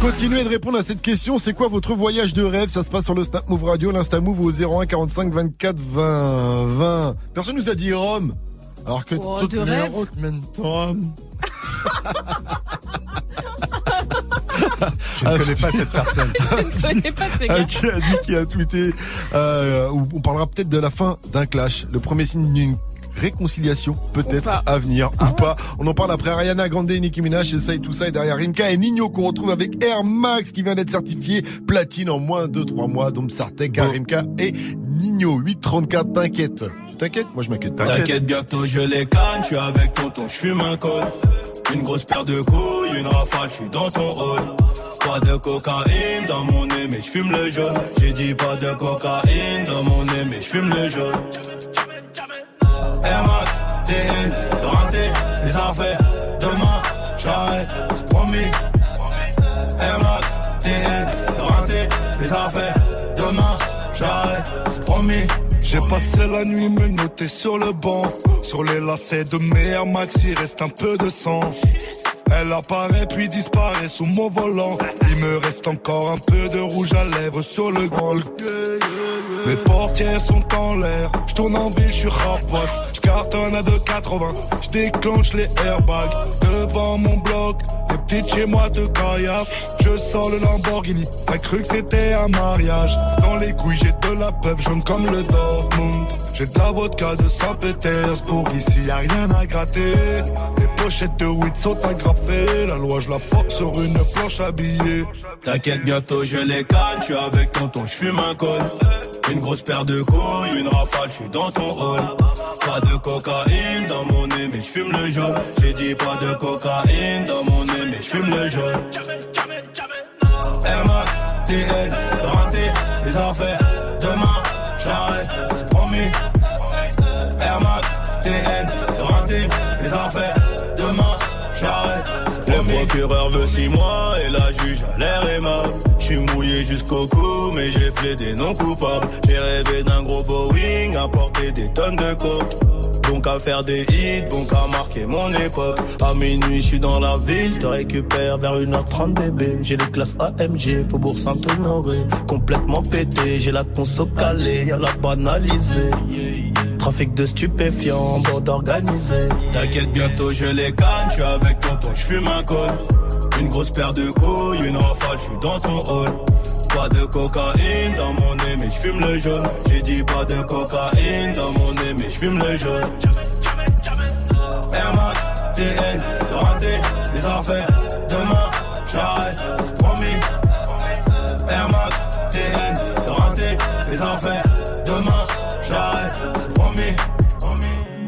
Continuez de répondre à cette question. C'est quoi votre voyage de rêve? Ça se passe sur le Snap Move Radio, l'Insta Move au 01 45 24 20 20. Personne nous a dit Rome. Alors que Oh, tout le Rome. (laughs) Je ne connais pas cette personne. (laughs) Je ne connais pas ce gars. Qui a dit, qui a tweeté, euh, on parlera peut-être de la fin d'un clash, le premier signe d'une réconciliation peut-être à venir ou pas. On en parle après Ariana Grande, Nicki Minaj, et ça et tout ça et derrière Rimka et Nino qu'on retrouve avec Air Max qui vient d'être certifié platine en moins de 3 mois. Donc Sartek, Rimka et Nino 834. T'inquiète. T'inquiète, moi je m'inquiète pas. T'inquiète, bientôt je les canne, je suis avec tonton, je fume un col. Une grosse paire de couilles, une rafale, je suis dans ton rôle. Pas de cocaïne dans mon nez, mais je fume le jaune. J'ai dit pas de cocaïne dans mon nez, mais je fume le jaune. Max, TN, renté, les affaires. Demain, j'arrête, c'est promis. Max, TN, renté, les affaires. Demain, j'arrête, c'est promis. J'ai passé la nuit me sur le banc. Sur les lacets de mes Max, il reste un peu de sang. Elle apparaît puis disparaît sous mon volant. Il me reste encore un peu de rouge à lèvres sur le grand. Mes portières sont en l'air. Je tourne en ville, je suis rapote. Je cartonne à 2,80. Je déclenche les airbags devant mon bloc. Les petites chez moi te caillassent. Je sors le Lamborghini. T'as cru que c'était un mariage. Dans les couilles, j'ai de la peuple jaune comme le Dortmund. J'ai de la vodka de Saint-Pétersbourg. Ici, y a rien à gratter. Les pochettes de weed sont agrafées. La loi, je la force sur une planche habillée. T'inquiète, bientôt je les canne, suis avec tonton, je fume un col. Une grosse paire de couilles, une rafale, je suis dans ton rôle. Pas de cocaïne dans mon nez, mais je fume le jaune. J'ai dit pas de cocaïne dans mon nez, mais je fume le jaune. Air Max, TN, les affaires. Procureur veut six mois et la juge a l'air aimable. Je suis mouillé jusqu'au cou, mais j'ai plaidé non coupable. J'ai rêvé d'un gros Boeing, à porter des tonnes de coke. Donc à faire des hits, donc à marquer mon époque. À minuit, je suis dans la ville, je te récupère vers 1h30 bébé. J'ai les classes AMG, Faubourg Saint-Honoré. Complètement pété, j'ai la conso calée, y'a la banalisée. Trafic de stupéfiants, bande organisée. T'inquiète, bientôt je les canne, je suis avec tonton, je un col. Une grosse paire de couilles, une rafale, je suis dans ton rôle. Pas de cocaïne dans mon nez, mais je fume le jaune. J'ai dit pas de cocaïne dans mon nez, mais je fume le jaune. TN, renté, les affaires. Demain, j'arrête, c'est promis. Air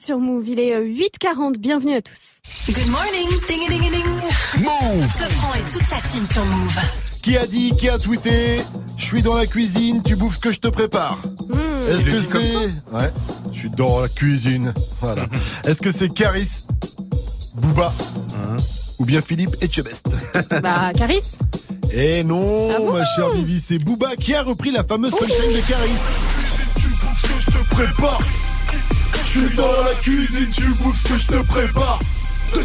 Sur Move. Il est euh, 8h40, bienvenue à tous. Good morning, ding ding ding. Move. Sofran et toute sa team sur Move. Qui a dit, qui a tweeté Je suis dans la cuisine, tu bouffes ce que je te prépare. Est-ce Il le que c'est Ouais, je suis dans la cuisine. Voilà. (laughs) Est-ce que c'est Caris, Booba ou bien Philippe Etchebest? (laughs) Bah, Caris Eh non, Ah bon ma chère Vivi, c'est Booba qui a repris la fameuse punchline de Caris. Tu bouffes ce que je te prépare. Je suis dans la cuisine, tu bouffes ce que je te prépare. Je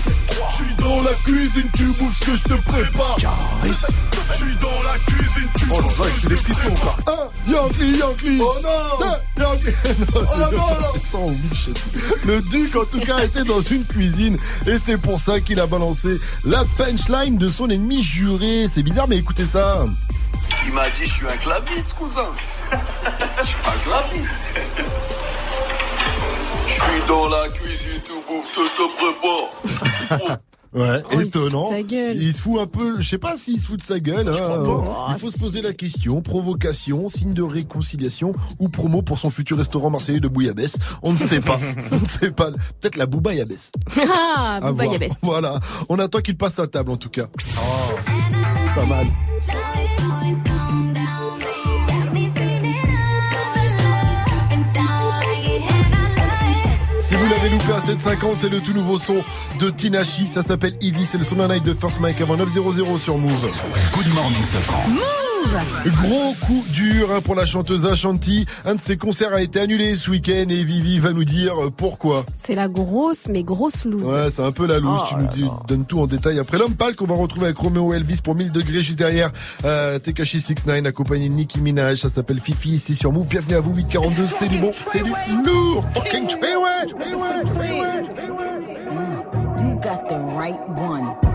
suis dans la cuisine, tu bouffes ce que je te prépare. Je suis dans la cuisine, tu Oh là là, il des frissons encore. Ah, Yankee, Yankee. Oh non. Ah, Yankee. (laughs) Non, Oh non. le- sans Wish. Le duc, en tout cas, était dans une cuisine. Et c'est pour ça qu'il a balancé la punchline de son ennemi juré. C'est bizarre, mais écoutez ça. Il m'a dit je suis un claviste, cousin. (laughs) Je suis pas un claviste. Dans la cuisine, tout bouffe, je te prépare. (laughs) Ouais, Oh, il se étonnant. fout de sa gueule. Il se fout un peu, je sais pas s'il se fout de sa gueule. hein. Il faut se poser la question, provocation, signe de réconciliation ou promo pour son futur restaurant marseillais de Bouillabaisse. On ne sait pas. (laughs) On ne sait pas. Peut-être la Bouillabaisse. (laughs) Ah. Yabes. Voilà. On attend qu'il passe à table en tout cas. Pas mal. Si vous l'avez loupé à 7,50, c'est le tout nouveau son de Tinashi. Ça s'appelle Ivy, c'est le son d'un night de First Mike avant 9.00 sur Move. Good morning, Safran. Gros coup dur hein, pour la chanteuse Ashanti. Un de ses concerts a été annulé ce week-end et Vivi va nous dire euh, pourquoi. C'est la grosse, mais grosse loose. Ouais, c'est un peu la loose. Oh tu nous dis- donnes tout en détail. Après l'homme pâle qu'on va retrouver avec Romeo Elvis pour 1000 degrés juste derrière. Euh, Tekashi 69 accompagné de Nicki Minaj. Ça s'appelle Fifi ici sur Move. Bienvenue à vous 842. C'est du bon, c'est du lourd. Fucking Treyway. You got the right one.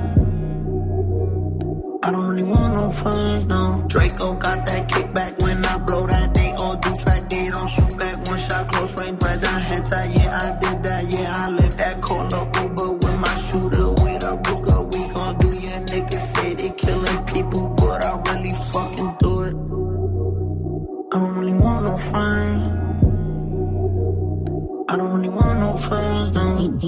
I don't really want no friends, no. Draco got that kickback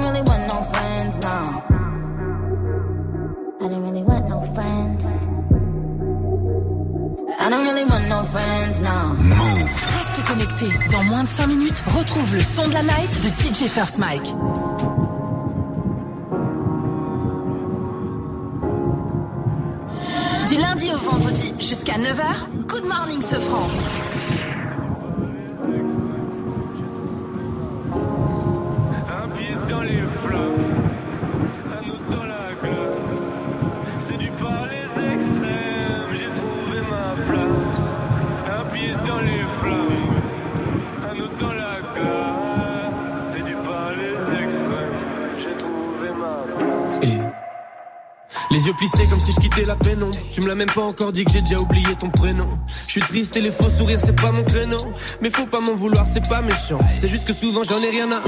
Don't really want no friends, no. I don't really want no friends. I don't really want no friends, no. Reste connecté. Dans moins de 5 minutes, retrouve le son de la night de DJ First Mike. Du lundi au vendredi jusqu'à 9h, Good Morning Sofran. Les yeux plissés comme si je quittais la pénombre. Tu me l'as même pas encore dit que j'ai déjà oublié ton prénom. Je suis triste et les faux sourires, c'est pas mon créneau. Mais faut pas m'en vouloir, c'est pas méchant. C'est juste que souvent j'en ai rien à.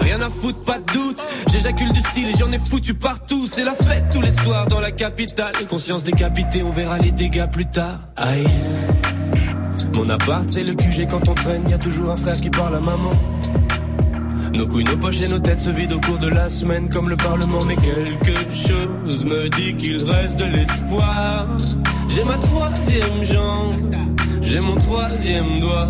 Rien à foutre, pas de doute. J'éjacule du style et j'en ai foutu partout. C'est la fête tous les soirs dans la capitale. Conscience décapitée, on verra les dégâts plus tard. Aïe. Mon appart, c'est le QG quand on traîne. Y a toujours un frère qui parle à maman. Nos couilles, nos poches et nos têtes se vident au cours de la semaine comme le Parlement. Mais quelque chose me dit qu'il reste de l'espoir. J'ai ma troisième jambe, j'ai mon troisième doigt.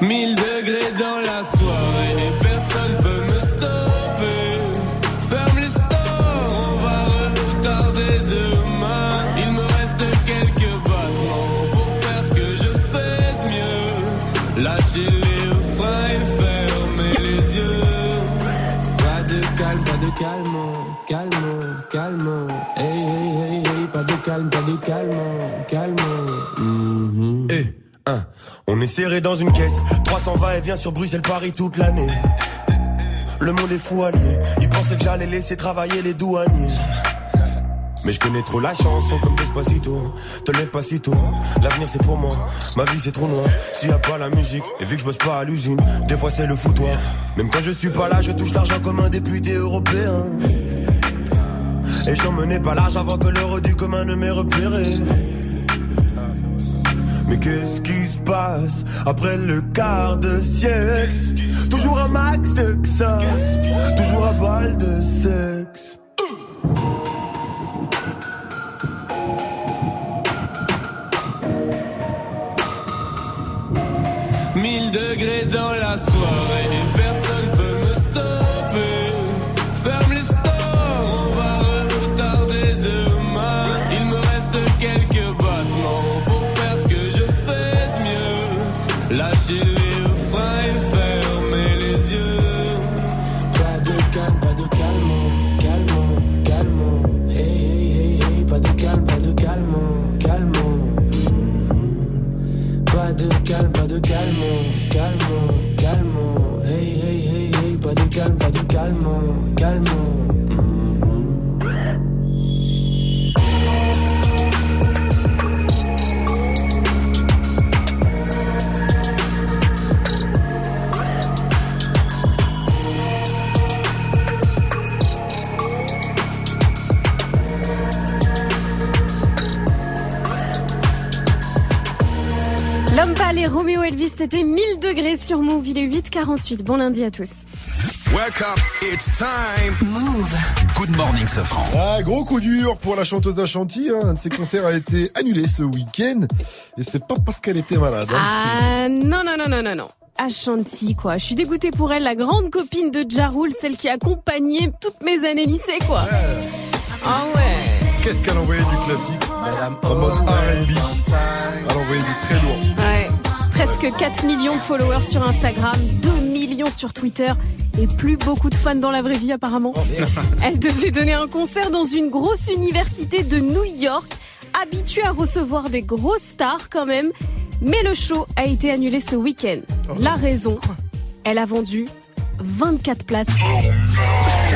Mille degrés dans la soirée, personne peut me stopper. Calme, calme, calme. Eh, hein, on est serré dans une caisse. 300 va et vient sur Bruxelles, Paris toute l'année. Le monde est fou allié. Ils pensaient que j'allais laisser travailler les douaniers. Mais je connais trop la chanson comme Despacito Te lève pas si tôt, l'avenir c'est pour moi Ma vie c'est trop noir, s'il y a pas la musique Et vu que je bosse pas à l'usine, des fois c'est le foutoir Même quand je suis pas là, je touche l'argent comme un député européen Et j'en menais pas large avant que l'heure du commun ne m'ait repéré mais qu'est-ce qui se passe après le quart de siècle? Toujours un max de ça, toujours à balle de sexe. 1000 degrés dans la soirée, personne peut me stopper. Calme, pas de calme, calme, calme. Hey, hey, hey, hey, pas de calme, pas de calme, calme. Roméo Elvis, c'était 1000 degrés sur Move. Il est 8h48. Bon lundi à tous. Wake up, it's time. Move. Good morning, Sofran. Ah, gros coup dur pour la chanteuse Ashanti. Hein. Un de ses concerts a été annulé ce week-end. Et c'est pas parce qu'elle était malade. hein. Ah non, non, non, non, non, non. Ashanti, quoi. Je suis dégoûtée pour elle, la grande copine de Jarul, celle qui a accompagné toutes mes années lycée, quoi. Ah ouais. Qu'est-ce qu'elle a envoyé du classique? En mode R&B. Elle a envoyé du très lourd. Ouais. Presque 4 millions de followers sur Instagram, 2 millions sur Twitter et plus beaucoup de fans dans la vraie vie apparemment. Elle devait donner un concert dans une grosse université de New York, habituée à recevoir des grosses stars quand même, mais le show a été annulé ce week-end. La raison, elle a vendu 24 places.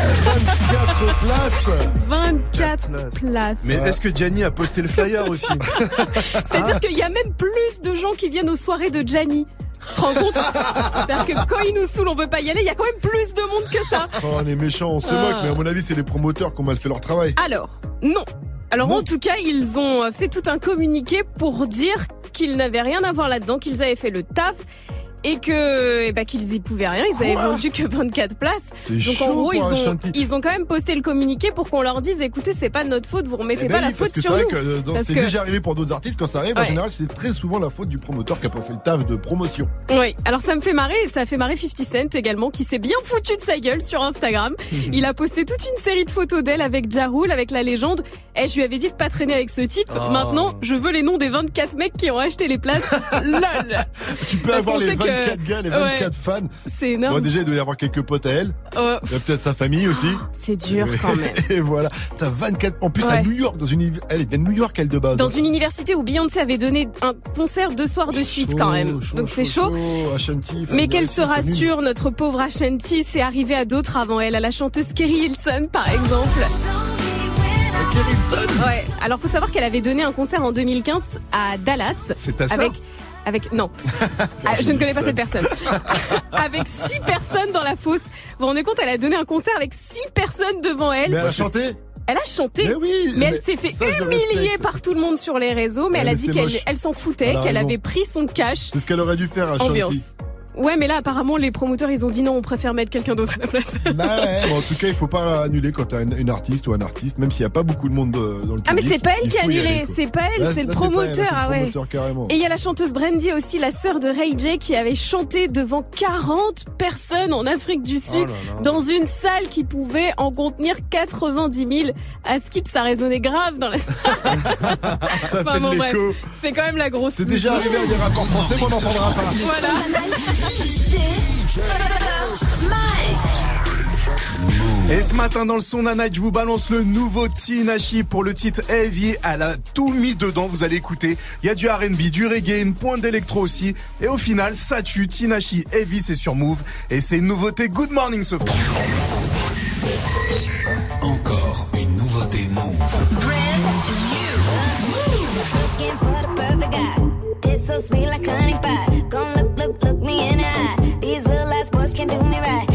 24 places 24 places. Mais est-ce que Gianni a posté le flyer aussi (laughs) C'est-à-dire qu'il y a même plus de gens qui viennent aux soirées de Gianni. Tu te rends compte C'est-à-dire que quand il nous saoule, on peut pas y aller. Il y a quand même plus de monde que ça. Oh, on est méchants, on se Ah. moque, mais à mon avis, c'est les promoteurs qui ont mal fait leur travail. Alors, non. Alors en tout cas, ils ont fait tout un communiqué pour dire qu'ils n'avaient rien à voir là-dedans, qu'ils avaient fait le taf et que eh ben, qu'ils y pouvaient rien. Ils avaient Quoi vendu que 24 places. C'est Donc chaud en gros, ils ont ils ont quand même posté le communiqué pour qu'on leur dise écoutez, c'est pas de notre faute, vous remettez Eh pas ben la oui, parce faute que c'est sur vrai nous. que euh, Parce c'est que- déjà arrivé pour d'autres artistes. Quand ça arrive, en général, c'est très souvent la faute du promoteur qui a pas fait le taf de promotion. Oui, alors ça me fait marrer ça a fait marrer 50 Cent également qui s'est bien foutu de sa gueule sur Instagram. (laughs) Il a posté toute une série de photos d'elle avec Jarul, avec la légende. Et je lui avais dit de pas traîner avec ce type. Oh. Maintenant, je veux les noms des 24 mecs qui ont acheté les places. (laughs) LOL Tu peux Parce avoir les 24 gars, les 24 Ouais. fans. C'est énorme. Bon, déjà, il doit y avoir quelques potes à elle. Oh, Il y a peut-être sa famille aussi. c'est dur quand même. (laughs) Et voilà. T'as 24. En plus, à. New York, dans une. Elle vient de New York, elle de base. Dans une université où Beyoncé avait donné un concert deux soirs de suite quand même. Donc c'est chaud. Ashanti, Mais qu'elle se rassure, notre pauvre Ashanti, c'est arrivé à d'autres avant elle, à la chanteuse Kerry Hilson par exemple. Ouais. Alors faut savoir qu'elle avait donné un concert en 2015 à Dallas. C'est ta sœur avec avec non, (laughs) Ah, je ne connais pas cette personne. (laughs) avec six personnes dans la fosse. Vous vous rendez compte, elle a donné un concert avec six personnes devant elle. Mais elle a chanté Elle a chanté, Mais oui, mais elle s'est fait ça, humilier par tout le monde sur les réseaux, mais elle a mais dit qu'elle elle s'en foutait, qu'elle avait pris son cash. C'est ce qu'elle aurait dû faire, Ashanti. Ambiance. Ouais, mais là, apparemment, les promoteurs, ils ont dit non, on préfère mettre quelqu'un d'autre à la place. Bah ouais, (laughs) bon, en tout cas, il faut pas annuler quand t'as une, une artiste ou un artiste, même s'il y a pas beaucoup de monde euh, dans le public. Ah, mais c'est pas elle qui a annulé, c'est pas elle, c'est le promoteur, ah ouais. Et il y a la chanteuse Brandy aussi, la sœur de Ray J, qui avait chanté devant 40 personnes en Afrique du Sud, là là. dans une salle qui pouvait en contenir 90 000. À Skip, ça résonnait grave dans la salle. (laughs) Ça Enfin, fait bon, bref, c'est quand même la grosse. C'est déjà arrivé à des rapports français, mais on n'en parlera pas. Voilà. Et ce matin dans le son d'un night, je vous balance le nouveau Tinashi pour le titre Heavy. Elle a tout mis dedans, vous allez écouter. Il y a du R&B, du reggae, une pointe d'électro aussi. Et au final, ça tue. Tinashi Heavy, c'est sur Move. Et c'est une nouveauté. Good morning, ce franc. Encore une nouveauté Move. Looking for the perfect guy. Taste so sweet like honey pie. Gon' look, look, me in the eye. These little ass boys can do me right.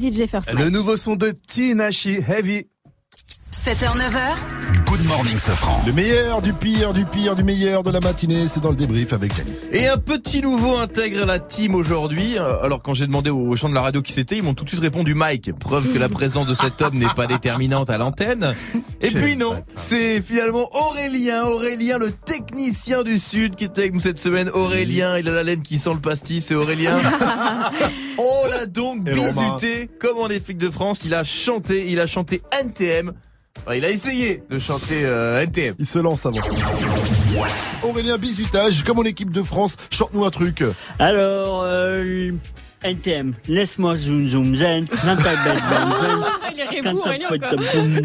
Le nouveau son de Tinashi Heavy. 7h, 9h. Good morning, Sofran. Le meilleur, du pire, du pire, du meilleur de la matinée, c'est dans le débrief avec Yannick. Et un petit nouveau intègre la team aujourd'hui. Euh, Alors quand j'ai demandé aux gens de la radio qui c'était, ils m'ont tout de suite répondu Mike. Preuve que la présence de cet homme n'est pas déterminante à l'antenne. (laughs) Et puis non, c'est finalement Aurélien, Aurélien le technicien du Sud qui était avec nous cette semaine. Aurélien, il a la laine qui sent le pastis, c'est Aurélien. (laughs) On l'a donc Bisuté comme en Afrique de France. Il a chanté, il a chanté NTM. Enfin, il a essayé de chanter euh, NTM. Il se lance avant. Aurélien Bisutage, comme en équipe de France, chante-nous un truc. Alors, euh, NTM, laisse-moi zoom zoom zen, (laughs) Il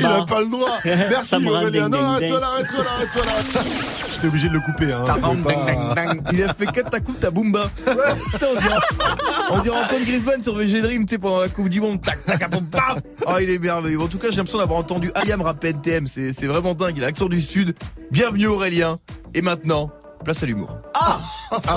a pas le droit. Merci Aurélien. Non, arrête-toi là, arrête-toi là, arrête-toi là. J'étais obligé de le couper. Hein. Pas- Il a fait 4 ta coupe ta boomba. Putain, on dirait, Antoine Griezmann sur VG Dream, tu sais, pendant la Coupe du Monde. Tac, tac, bam, bam. Oh, il est merveilleux. En tout cas, j'ai l'impression d'avoir entendu Ayam rapper NTM. C'est, c'est vraiment dingue. Il a l'accent du Sud. Bienvenue Aurélien. Et maintenant, place à l'humour. Ah!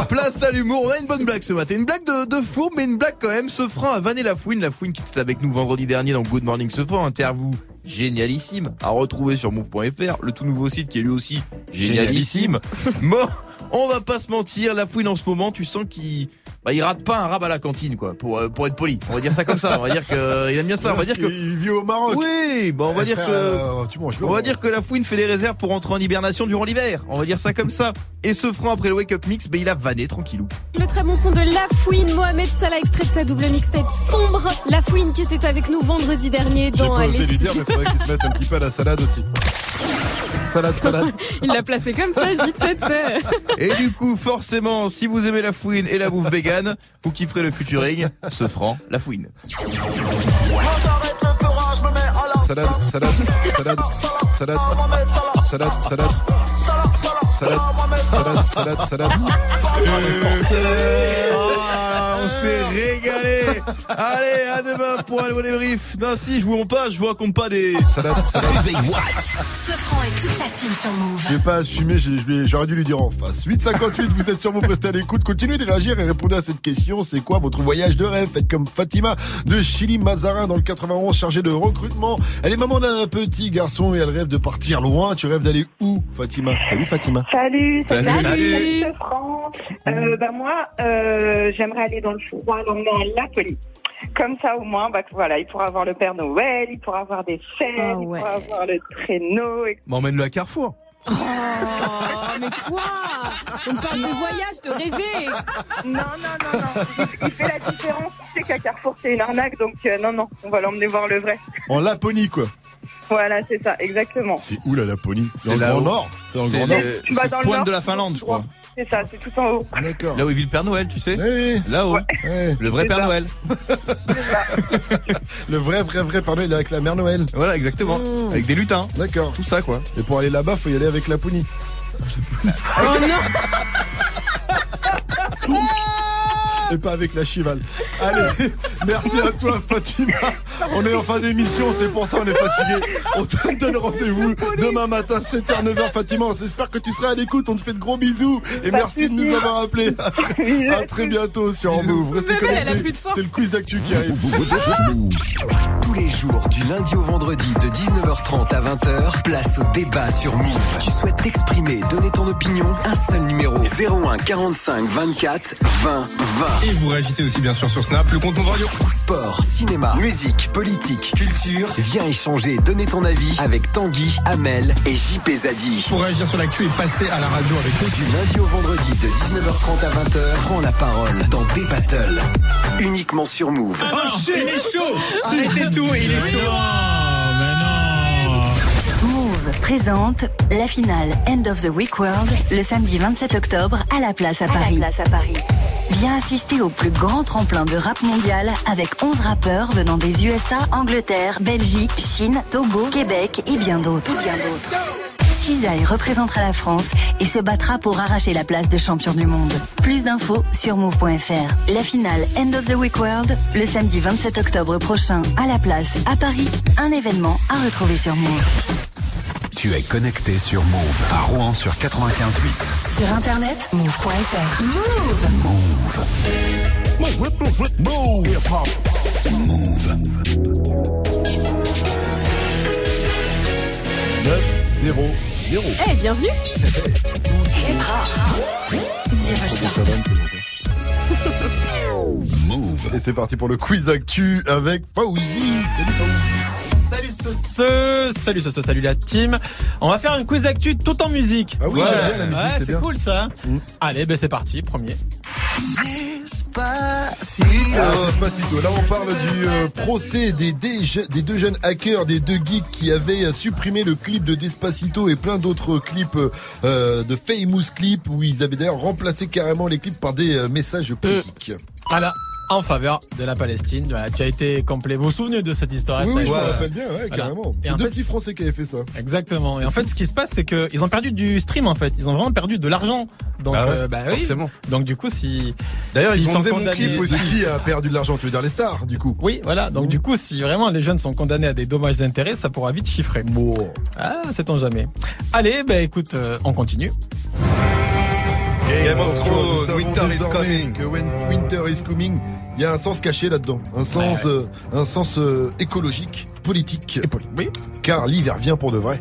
Place à l'humour. On a une bonne blague ce matin. Une blague de, de fourbe, mais une blague quand même. Sofran a vanné la fouine. La fouine qui était avec nous vendredi dernier dans Good Morning Sofran. Interview génialissime à retrouver sur move.fr. Le tout nouveau site qui est lui aussi génialissime. Bon, on va pas se mentir. La fouine en ce moment, tu sens qu'il bah, il rate pas un rab à la cantine, quoi, pour, euh, pour être poli. On va dire ça comme ça. On va dire que (laughs) il aime bien ça. On va dire que. qu'il vit au Maroc. Oui, bah on va Eh, dire que. euh, tu manges pas, On va dire que la fouine fait les réserves pour entrer en hibernation durant l'hiver. On va dire ça comme ça. Et ce franc après le wake up mix, bah, il a vanné tranquillou. Le très bon son de La Fouine, Mohamed Salah, extrait de sa double mixtape sombre. La Fouine qui était avec nous vendredi dernier J'ai dans pas euh, osé lui dire, mais faudrait qu'il se mette un petit peu à la salade aussi. Salade, salade. (laughs) Il l'a placé comme ça, vite fait. (laughs) Et du coup, forcément, si vous aimez la fouine et la bouffe vegan, vous kifferez le futuring, ce franc, la fouine. Salade, salade, salade, salade, salade, salade, salade, salade, salade, salade. On s'est régalé Allez, à demain pour un nouveau débrief. Non, si, je vous montre pas, je vous raconte pas des... Salade, salade. Ce franc et toute sa team sur Move. J'ai pas assumé, j'aurais dû lui dire en face. 858, vous êtes sur vous, restez à l'écoute. Continuez de réagir et répondez à cette question. C'est quoi votre voyage de rêve? Faites comme Fatima de Chili Mazarin dans le 91, chargée de recrutement. Elle est maman d'un petit garçon et elle rêve de partir loin. Tu rêves d'aller où, Fatima? Salut Fatima. Salut, Salut. salut, Salut. salut. Euh, bah moi, euh, j'aimerais aller dans le froid, l'emmener à Lapoli. Comme ça, au moins, bah, voilà, il pourra avoir le Père Noël, il pourra avoir des fêtes, il pourra avoir le traîneau. Et... Bah, emmène-le à Carrefour. Oh, mais toi On parle de voyage, de rêver Non, non, non, non. Il, il fait la différence. Tu sais qu'à Carrefour, c'est une arnaque, donc euh, non, non, on va l'emmener voir le vrai. En Laponie, quoi. Voilà, c'est ça, exactement. C'est où la Laponie? Dans le C'est Grand. Nord C'est dans le C'est Grand le- Nord c'est dans le pointe nord, de la Finlande, je crois. C'est ça, c'est tout en haut. D'accord. Là où il vit le Père Noël, tu sais Là-haut. Le vrai Père ça. Noël. (laughs) Le vrai, vrai, vrai Père Noël avec la mère Noël. Voilà, exactement. Avec des lutins. D'accord. Tout ça, quoi. Et pour aller là-bas, faut y aller avec Laponie. (laughs) Oh non (laughs) Et pas avec la chivale. Allez, (laughs) merci à toi Fatima. On est en fin d'émission, c'est pour ça on est fatigué. On te donne rendez-vous demain matin 7h 9h Fatima. On espère que tu seras à l'écoute. On te fait de gros bisous et merci de nous avoir appelés. (laughs) À très, à très bientôt sur Move. Restez connectés. C'est le quiz d'actu qui arrive. Tous les jours, du lundi au vendredi, de 19h30 à 20h, place au débat sur Move. Tu souhaites t'exprimer, donner ton opinion Un seul numéro 01 45 24 20 20. Et vous réagissez aussi bien sûr sur Snap, le compte Move Radio. Sport, cinéma, musique, politique, culture. Viens échanger, donner ton avis avec Tanguy, Amel et JP Zadi. Pour réagir sur l'actu et passer à la radio avec nous. Du lundi au vendredi de 19h30 à 20h, prends la parole dans des battles. Uniquement sur Move. Oh shit, il est chaud Arrêtez tout, il est chaud Présente la finale End of the Week World le samedi 27 octobre à la place à Paris. Viens assister au plus grand tremplin de rap mondial avec 11 rappeurs venant des USA, Angleterre, Belgique, Chine, Togo, Québec et bien d'autres. Bien d'autres. Cisaille représentera la France et se battra pour arracher la place de champion du monde. Plus d'infos sur move.fr. La finale End of the Week World le samedi 27 octobre prochain à la place à Paris. Un événement à retrouver sur Move. Tu es connecté sur Move à Rouen sur 95.8. Sur internet, move.fr. Move. Move. Move. 9 0 0. Eh, bienvenue Move. Et c'est parti pour le quiz actu avec Fauzi. Salut Fauzi. Salut ce, salut ce, salut la team. On va faire un quiz actu tout en musique. Ah oui, Ouais. j'aime bien la musique, Ouais, c'est cool ça. Allez, ben c'est parti, premier. Ah, Despacito. Là, on parle du euh, procès des, des, je- des deux jeunes hackers, des deux geeks qui avaient euh, supprimé le clip de Despacito et plein d'autres clips euh, de famous clips où ils avaient d'ailleurs remplacé carrément les clips par des euh, messages politiques. Voilà, en faveur de la Palestine. Voilà, tu as été complet. Vous vous souvenez de cette histoire Oui, ça, oui, je me rappelle bien, ouais, Voilà. carrément. C'est deux fait, petits Français qui avaient fait ça. Exactement. Et en fait, ce qui se passe, c'est qu'ils ont perdu du stream, en fait. Ils ont vraiment perdu de l'argent. Donc, Ah ouais, euh, bah oui. forcément. Donc, du coup, si. D'ailleurs, ils ont sont mon condamnés- clip aussi. Qui a perdu de l'argent Tu veux dire les stars, du coup? Oui, voilà. Donc, du coup, si vraiment les jeunes sont condamnés à des dommages d'intérêt, ça pourra vite chiffrer. Bon. Ah, sait-on jamais. Allez, ben écoute, euh, on continue. Game of Thrones, Nous savons Winter is coming. Que when Winter is coming, il y a un sens caché là-dedans, un sens, Ouais. euh, un sens euh, écologique, politique. Oui. Car l'hiver vient pour de vrai.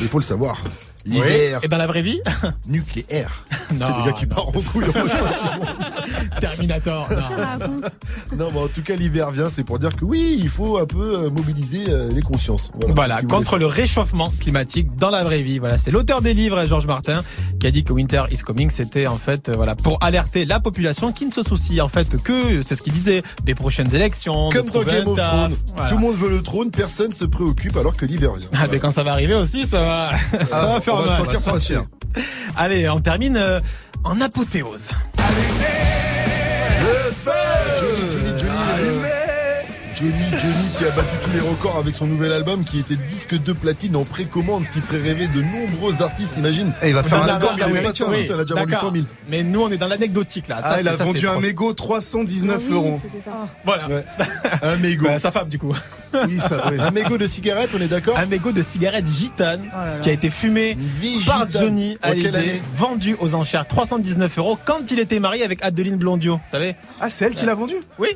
Il faut le savoir. L'hiver. Et dans la vraie vie (laughs) Nucléaire. (laughs) Non, C'est des gars qui non. partent en couille. (laughs) Terminator. non. Non, mais en tout cas, l'hiver vient, c'est pour dire que oui, il faut un peu euh, mobiliser euh, les consciences. Voilà, contre le réchauffement climatique dans la vraie vie. Voilà, c'est l'auteur des livres, Georges Martin, qui a dit que Winter is coming, c'était en fait, euh, voilà, pour alerter la population qui ne se soucie en fait que, c'est ce qu'il disait, des prochaines élections, Comme dans Game of. Thrones, Voilà. tout le monde veut le trône, personne se préoccupe alors que l'hiver vient. Ah, mais quand ça va arriver aussi, ça va, ça Ah, va faire on va le sentir sentir. Allez, on termine euh, en apothéose. Johnny, Johnny, Johnny, Johnny, Johnny qui a battu tous les records avec son nouvel album qui était disque de platine en précommande, ce qui ferait rêver de nombreux artistes, imagine. Et il va faire un D'accord, score il avait pas américain. ça, Oui, il a déjà vendu d'accord. 100 000. Mais nous, on est dans l'anecdotique là. Ça, Ah, il a ça, vendu c'est un trop- mégot 319 euros. Voilà. Un mégot. Bah, sa femme, du coup. (laughs) Oui, ça, oui. Un mégot de cigarette, on est d'accord Un mégot de cigarette gitane qui a été fumé vie par gitane. Johnny quelle Hallyday, année vendu aux enchères 319 euros quand il était marié avec Adeline Blondio. Vous savez Ah, c'est elle qui l'a vendu? Oui.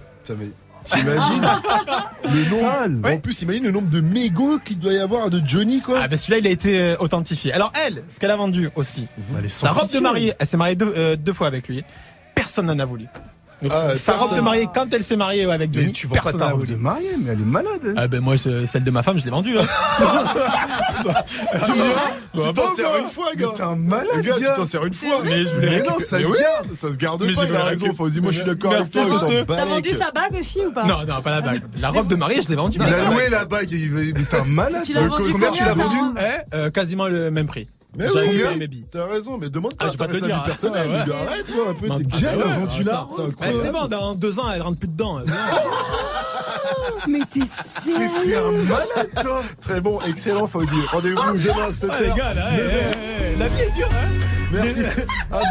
T'imagines (laughs) le nombre En plus, imagine le nombre de mégots qu'il doit y avoir de Johnny, quoi. Ah ben celui-là, il a été euh, authentifié. Alors elle, ce qu'elle a vendu aussi, sa robe de mariée, elle s'est mariée deux, euh, deux fois avec lui. Personne n'en a voulu. Donc, Ah, sa robe de mariée, quand elle s'est mariée avec Johnny, tu vois pas ta robe de mariée, mais elle est malade. hein. Ah ben moi, celle de ma femme, je l'ai vendue. Hein. (laughs) Tu Bah, t'en sers une fois, gars. t'es un malade, gars. gars. Tu t'en sers une fois. Mais je voulais Mais non, ça Mais se oui, garde. Ça se garde Mais pas, il a raison. Faut dire, moi, je suis d'accord avec toi. T'as vendu sa bague aussi ou pas Non, non, pas la bague. La robe de mariée, je l'ai vendue. Il a loué la bague. t'es un malade. Tu l'as toi. vendu Combien tu l'as combien, vendu ça, Eh, euh, quasiment le même prix. Mais oui, billes. T'as raison, mais demande Ah, pas je vais pas te dire, à vie personnelle. ouais, ouais. Arrête, toi, un peu. Non, T'es bah, déjà ouais, vendu là. attends. C'est Eh, bon, dans deux ans, elle rentre plus dedans. (laughs) Mais t'es Mais t'es sérieux un malade, toi. Très bon, excellent, Faudy. Rendez-vous demain à 7h. Ah, les gars, là, eh, eh, la vie est dure, hein. Merci.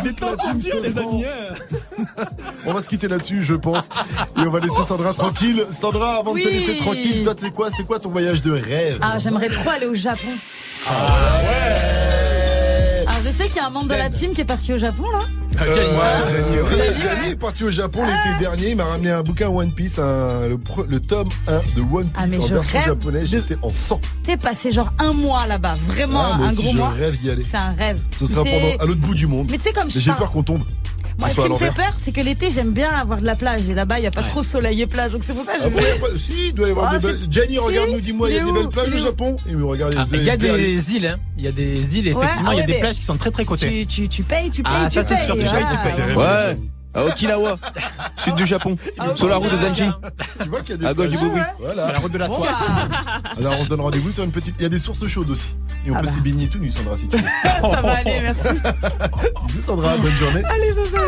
Les toute temps la sont durs, les amis. hein. (laughs) On va se quitter là-dessus, je pense. Et on va laisser Sandra tranquille. Sandra, avant de te laisser tranquille, toi, tu sais quoi? C'est quoi ton voyage de rêve? Ah, j'aimerais trop aller au Japon. Ah je sais qu'il y a un membre de la team qui est parti au Japon, là. Ah, Euh, Jenny. ouais, Jenny, ouais. Jenny, Jenny est parti au Japon l'été dernier. Il m'a ramené un bouquin One Piece, un- le, tome 1 de One Ah, Piece en version japonaise. J'étais en sang. Tu sais, passer genre un mois là-bas. Vraiment Ah, moi un aussi, gros je mois. rêve d'y aller. C'est un rêve. Ce sera pendant à l'autre bout du monde. Mais tu sais, comme je Mais j'ai peur qu'on tombe. Moi, ce qui me fait peur, c'est que l'été, j'aime bien avoir de la plage. Et là-bas, il n'y a pas trop soleil et plage. Donc c'est pour ça que Ah je bon, y a pas- Si, il doit y avoir Ah, des belles. Jenny, Si, regarde-nous, dis-moi, il y a des belles plages Il au Japon Ah, Il y a des îles, hein. Il y a des îles, Ouais, effectivement, ah il y a des plages qui sont très très cotées. Tu, tu, tu payes, tu payes, Ah, tu ça, c'est sûr, déjà. Ouais. À Okinawa, sud du Japon, sur la route de Danji. Tu vois qu'il y a des À gauche du. Boubou. Voilà. Sur la route de la soie. bah, Alors on se donne rendez-vous sur une petite. Il y a des sources chaudes aussi. Et on Ah peut bah. s'y baigner tout nu, Sandra, si tu veux. (laughs) ça va aller, merci. (laughs) Bisous, Sandra, bonne journée. Allez, bye bye.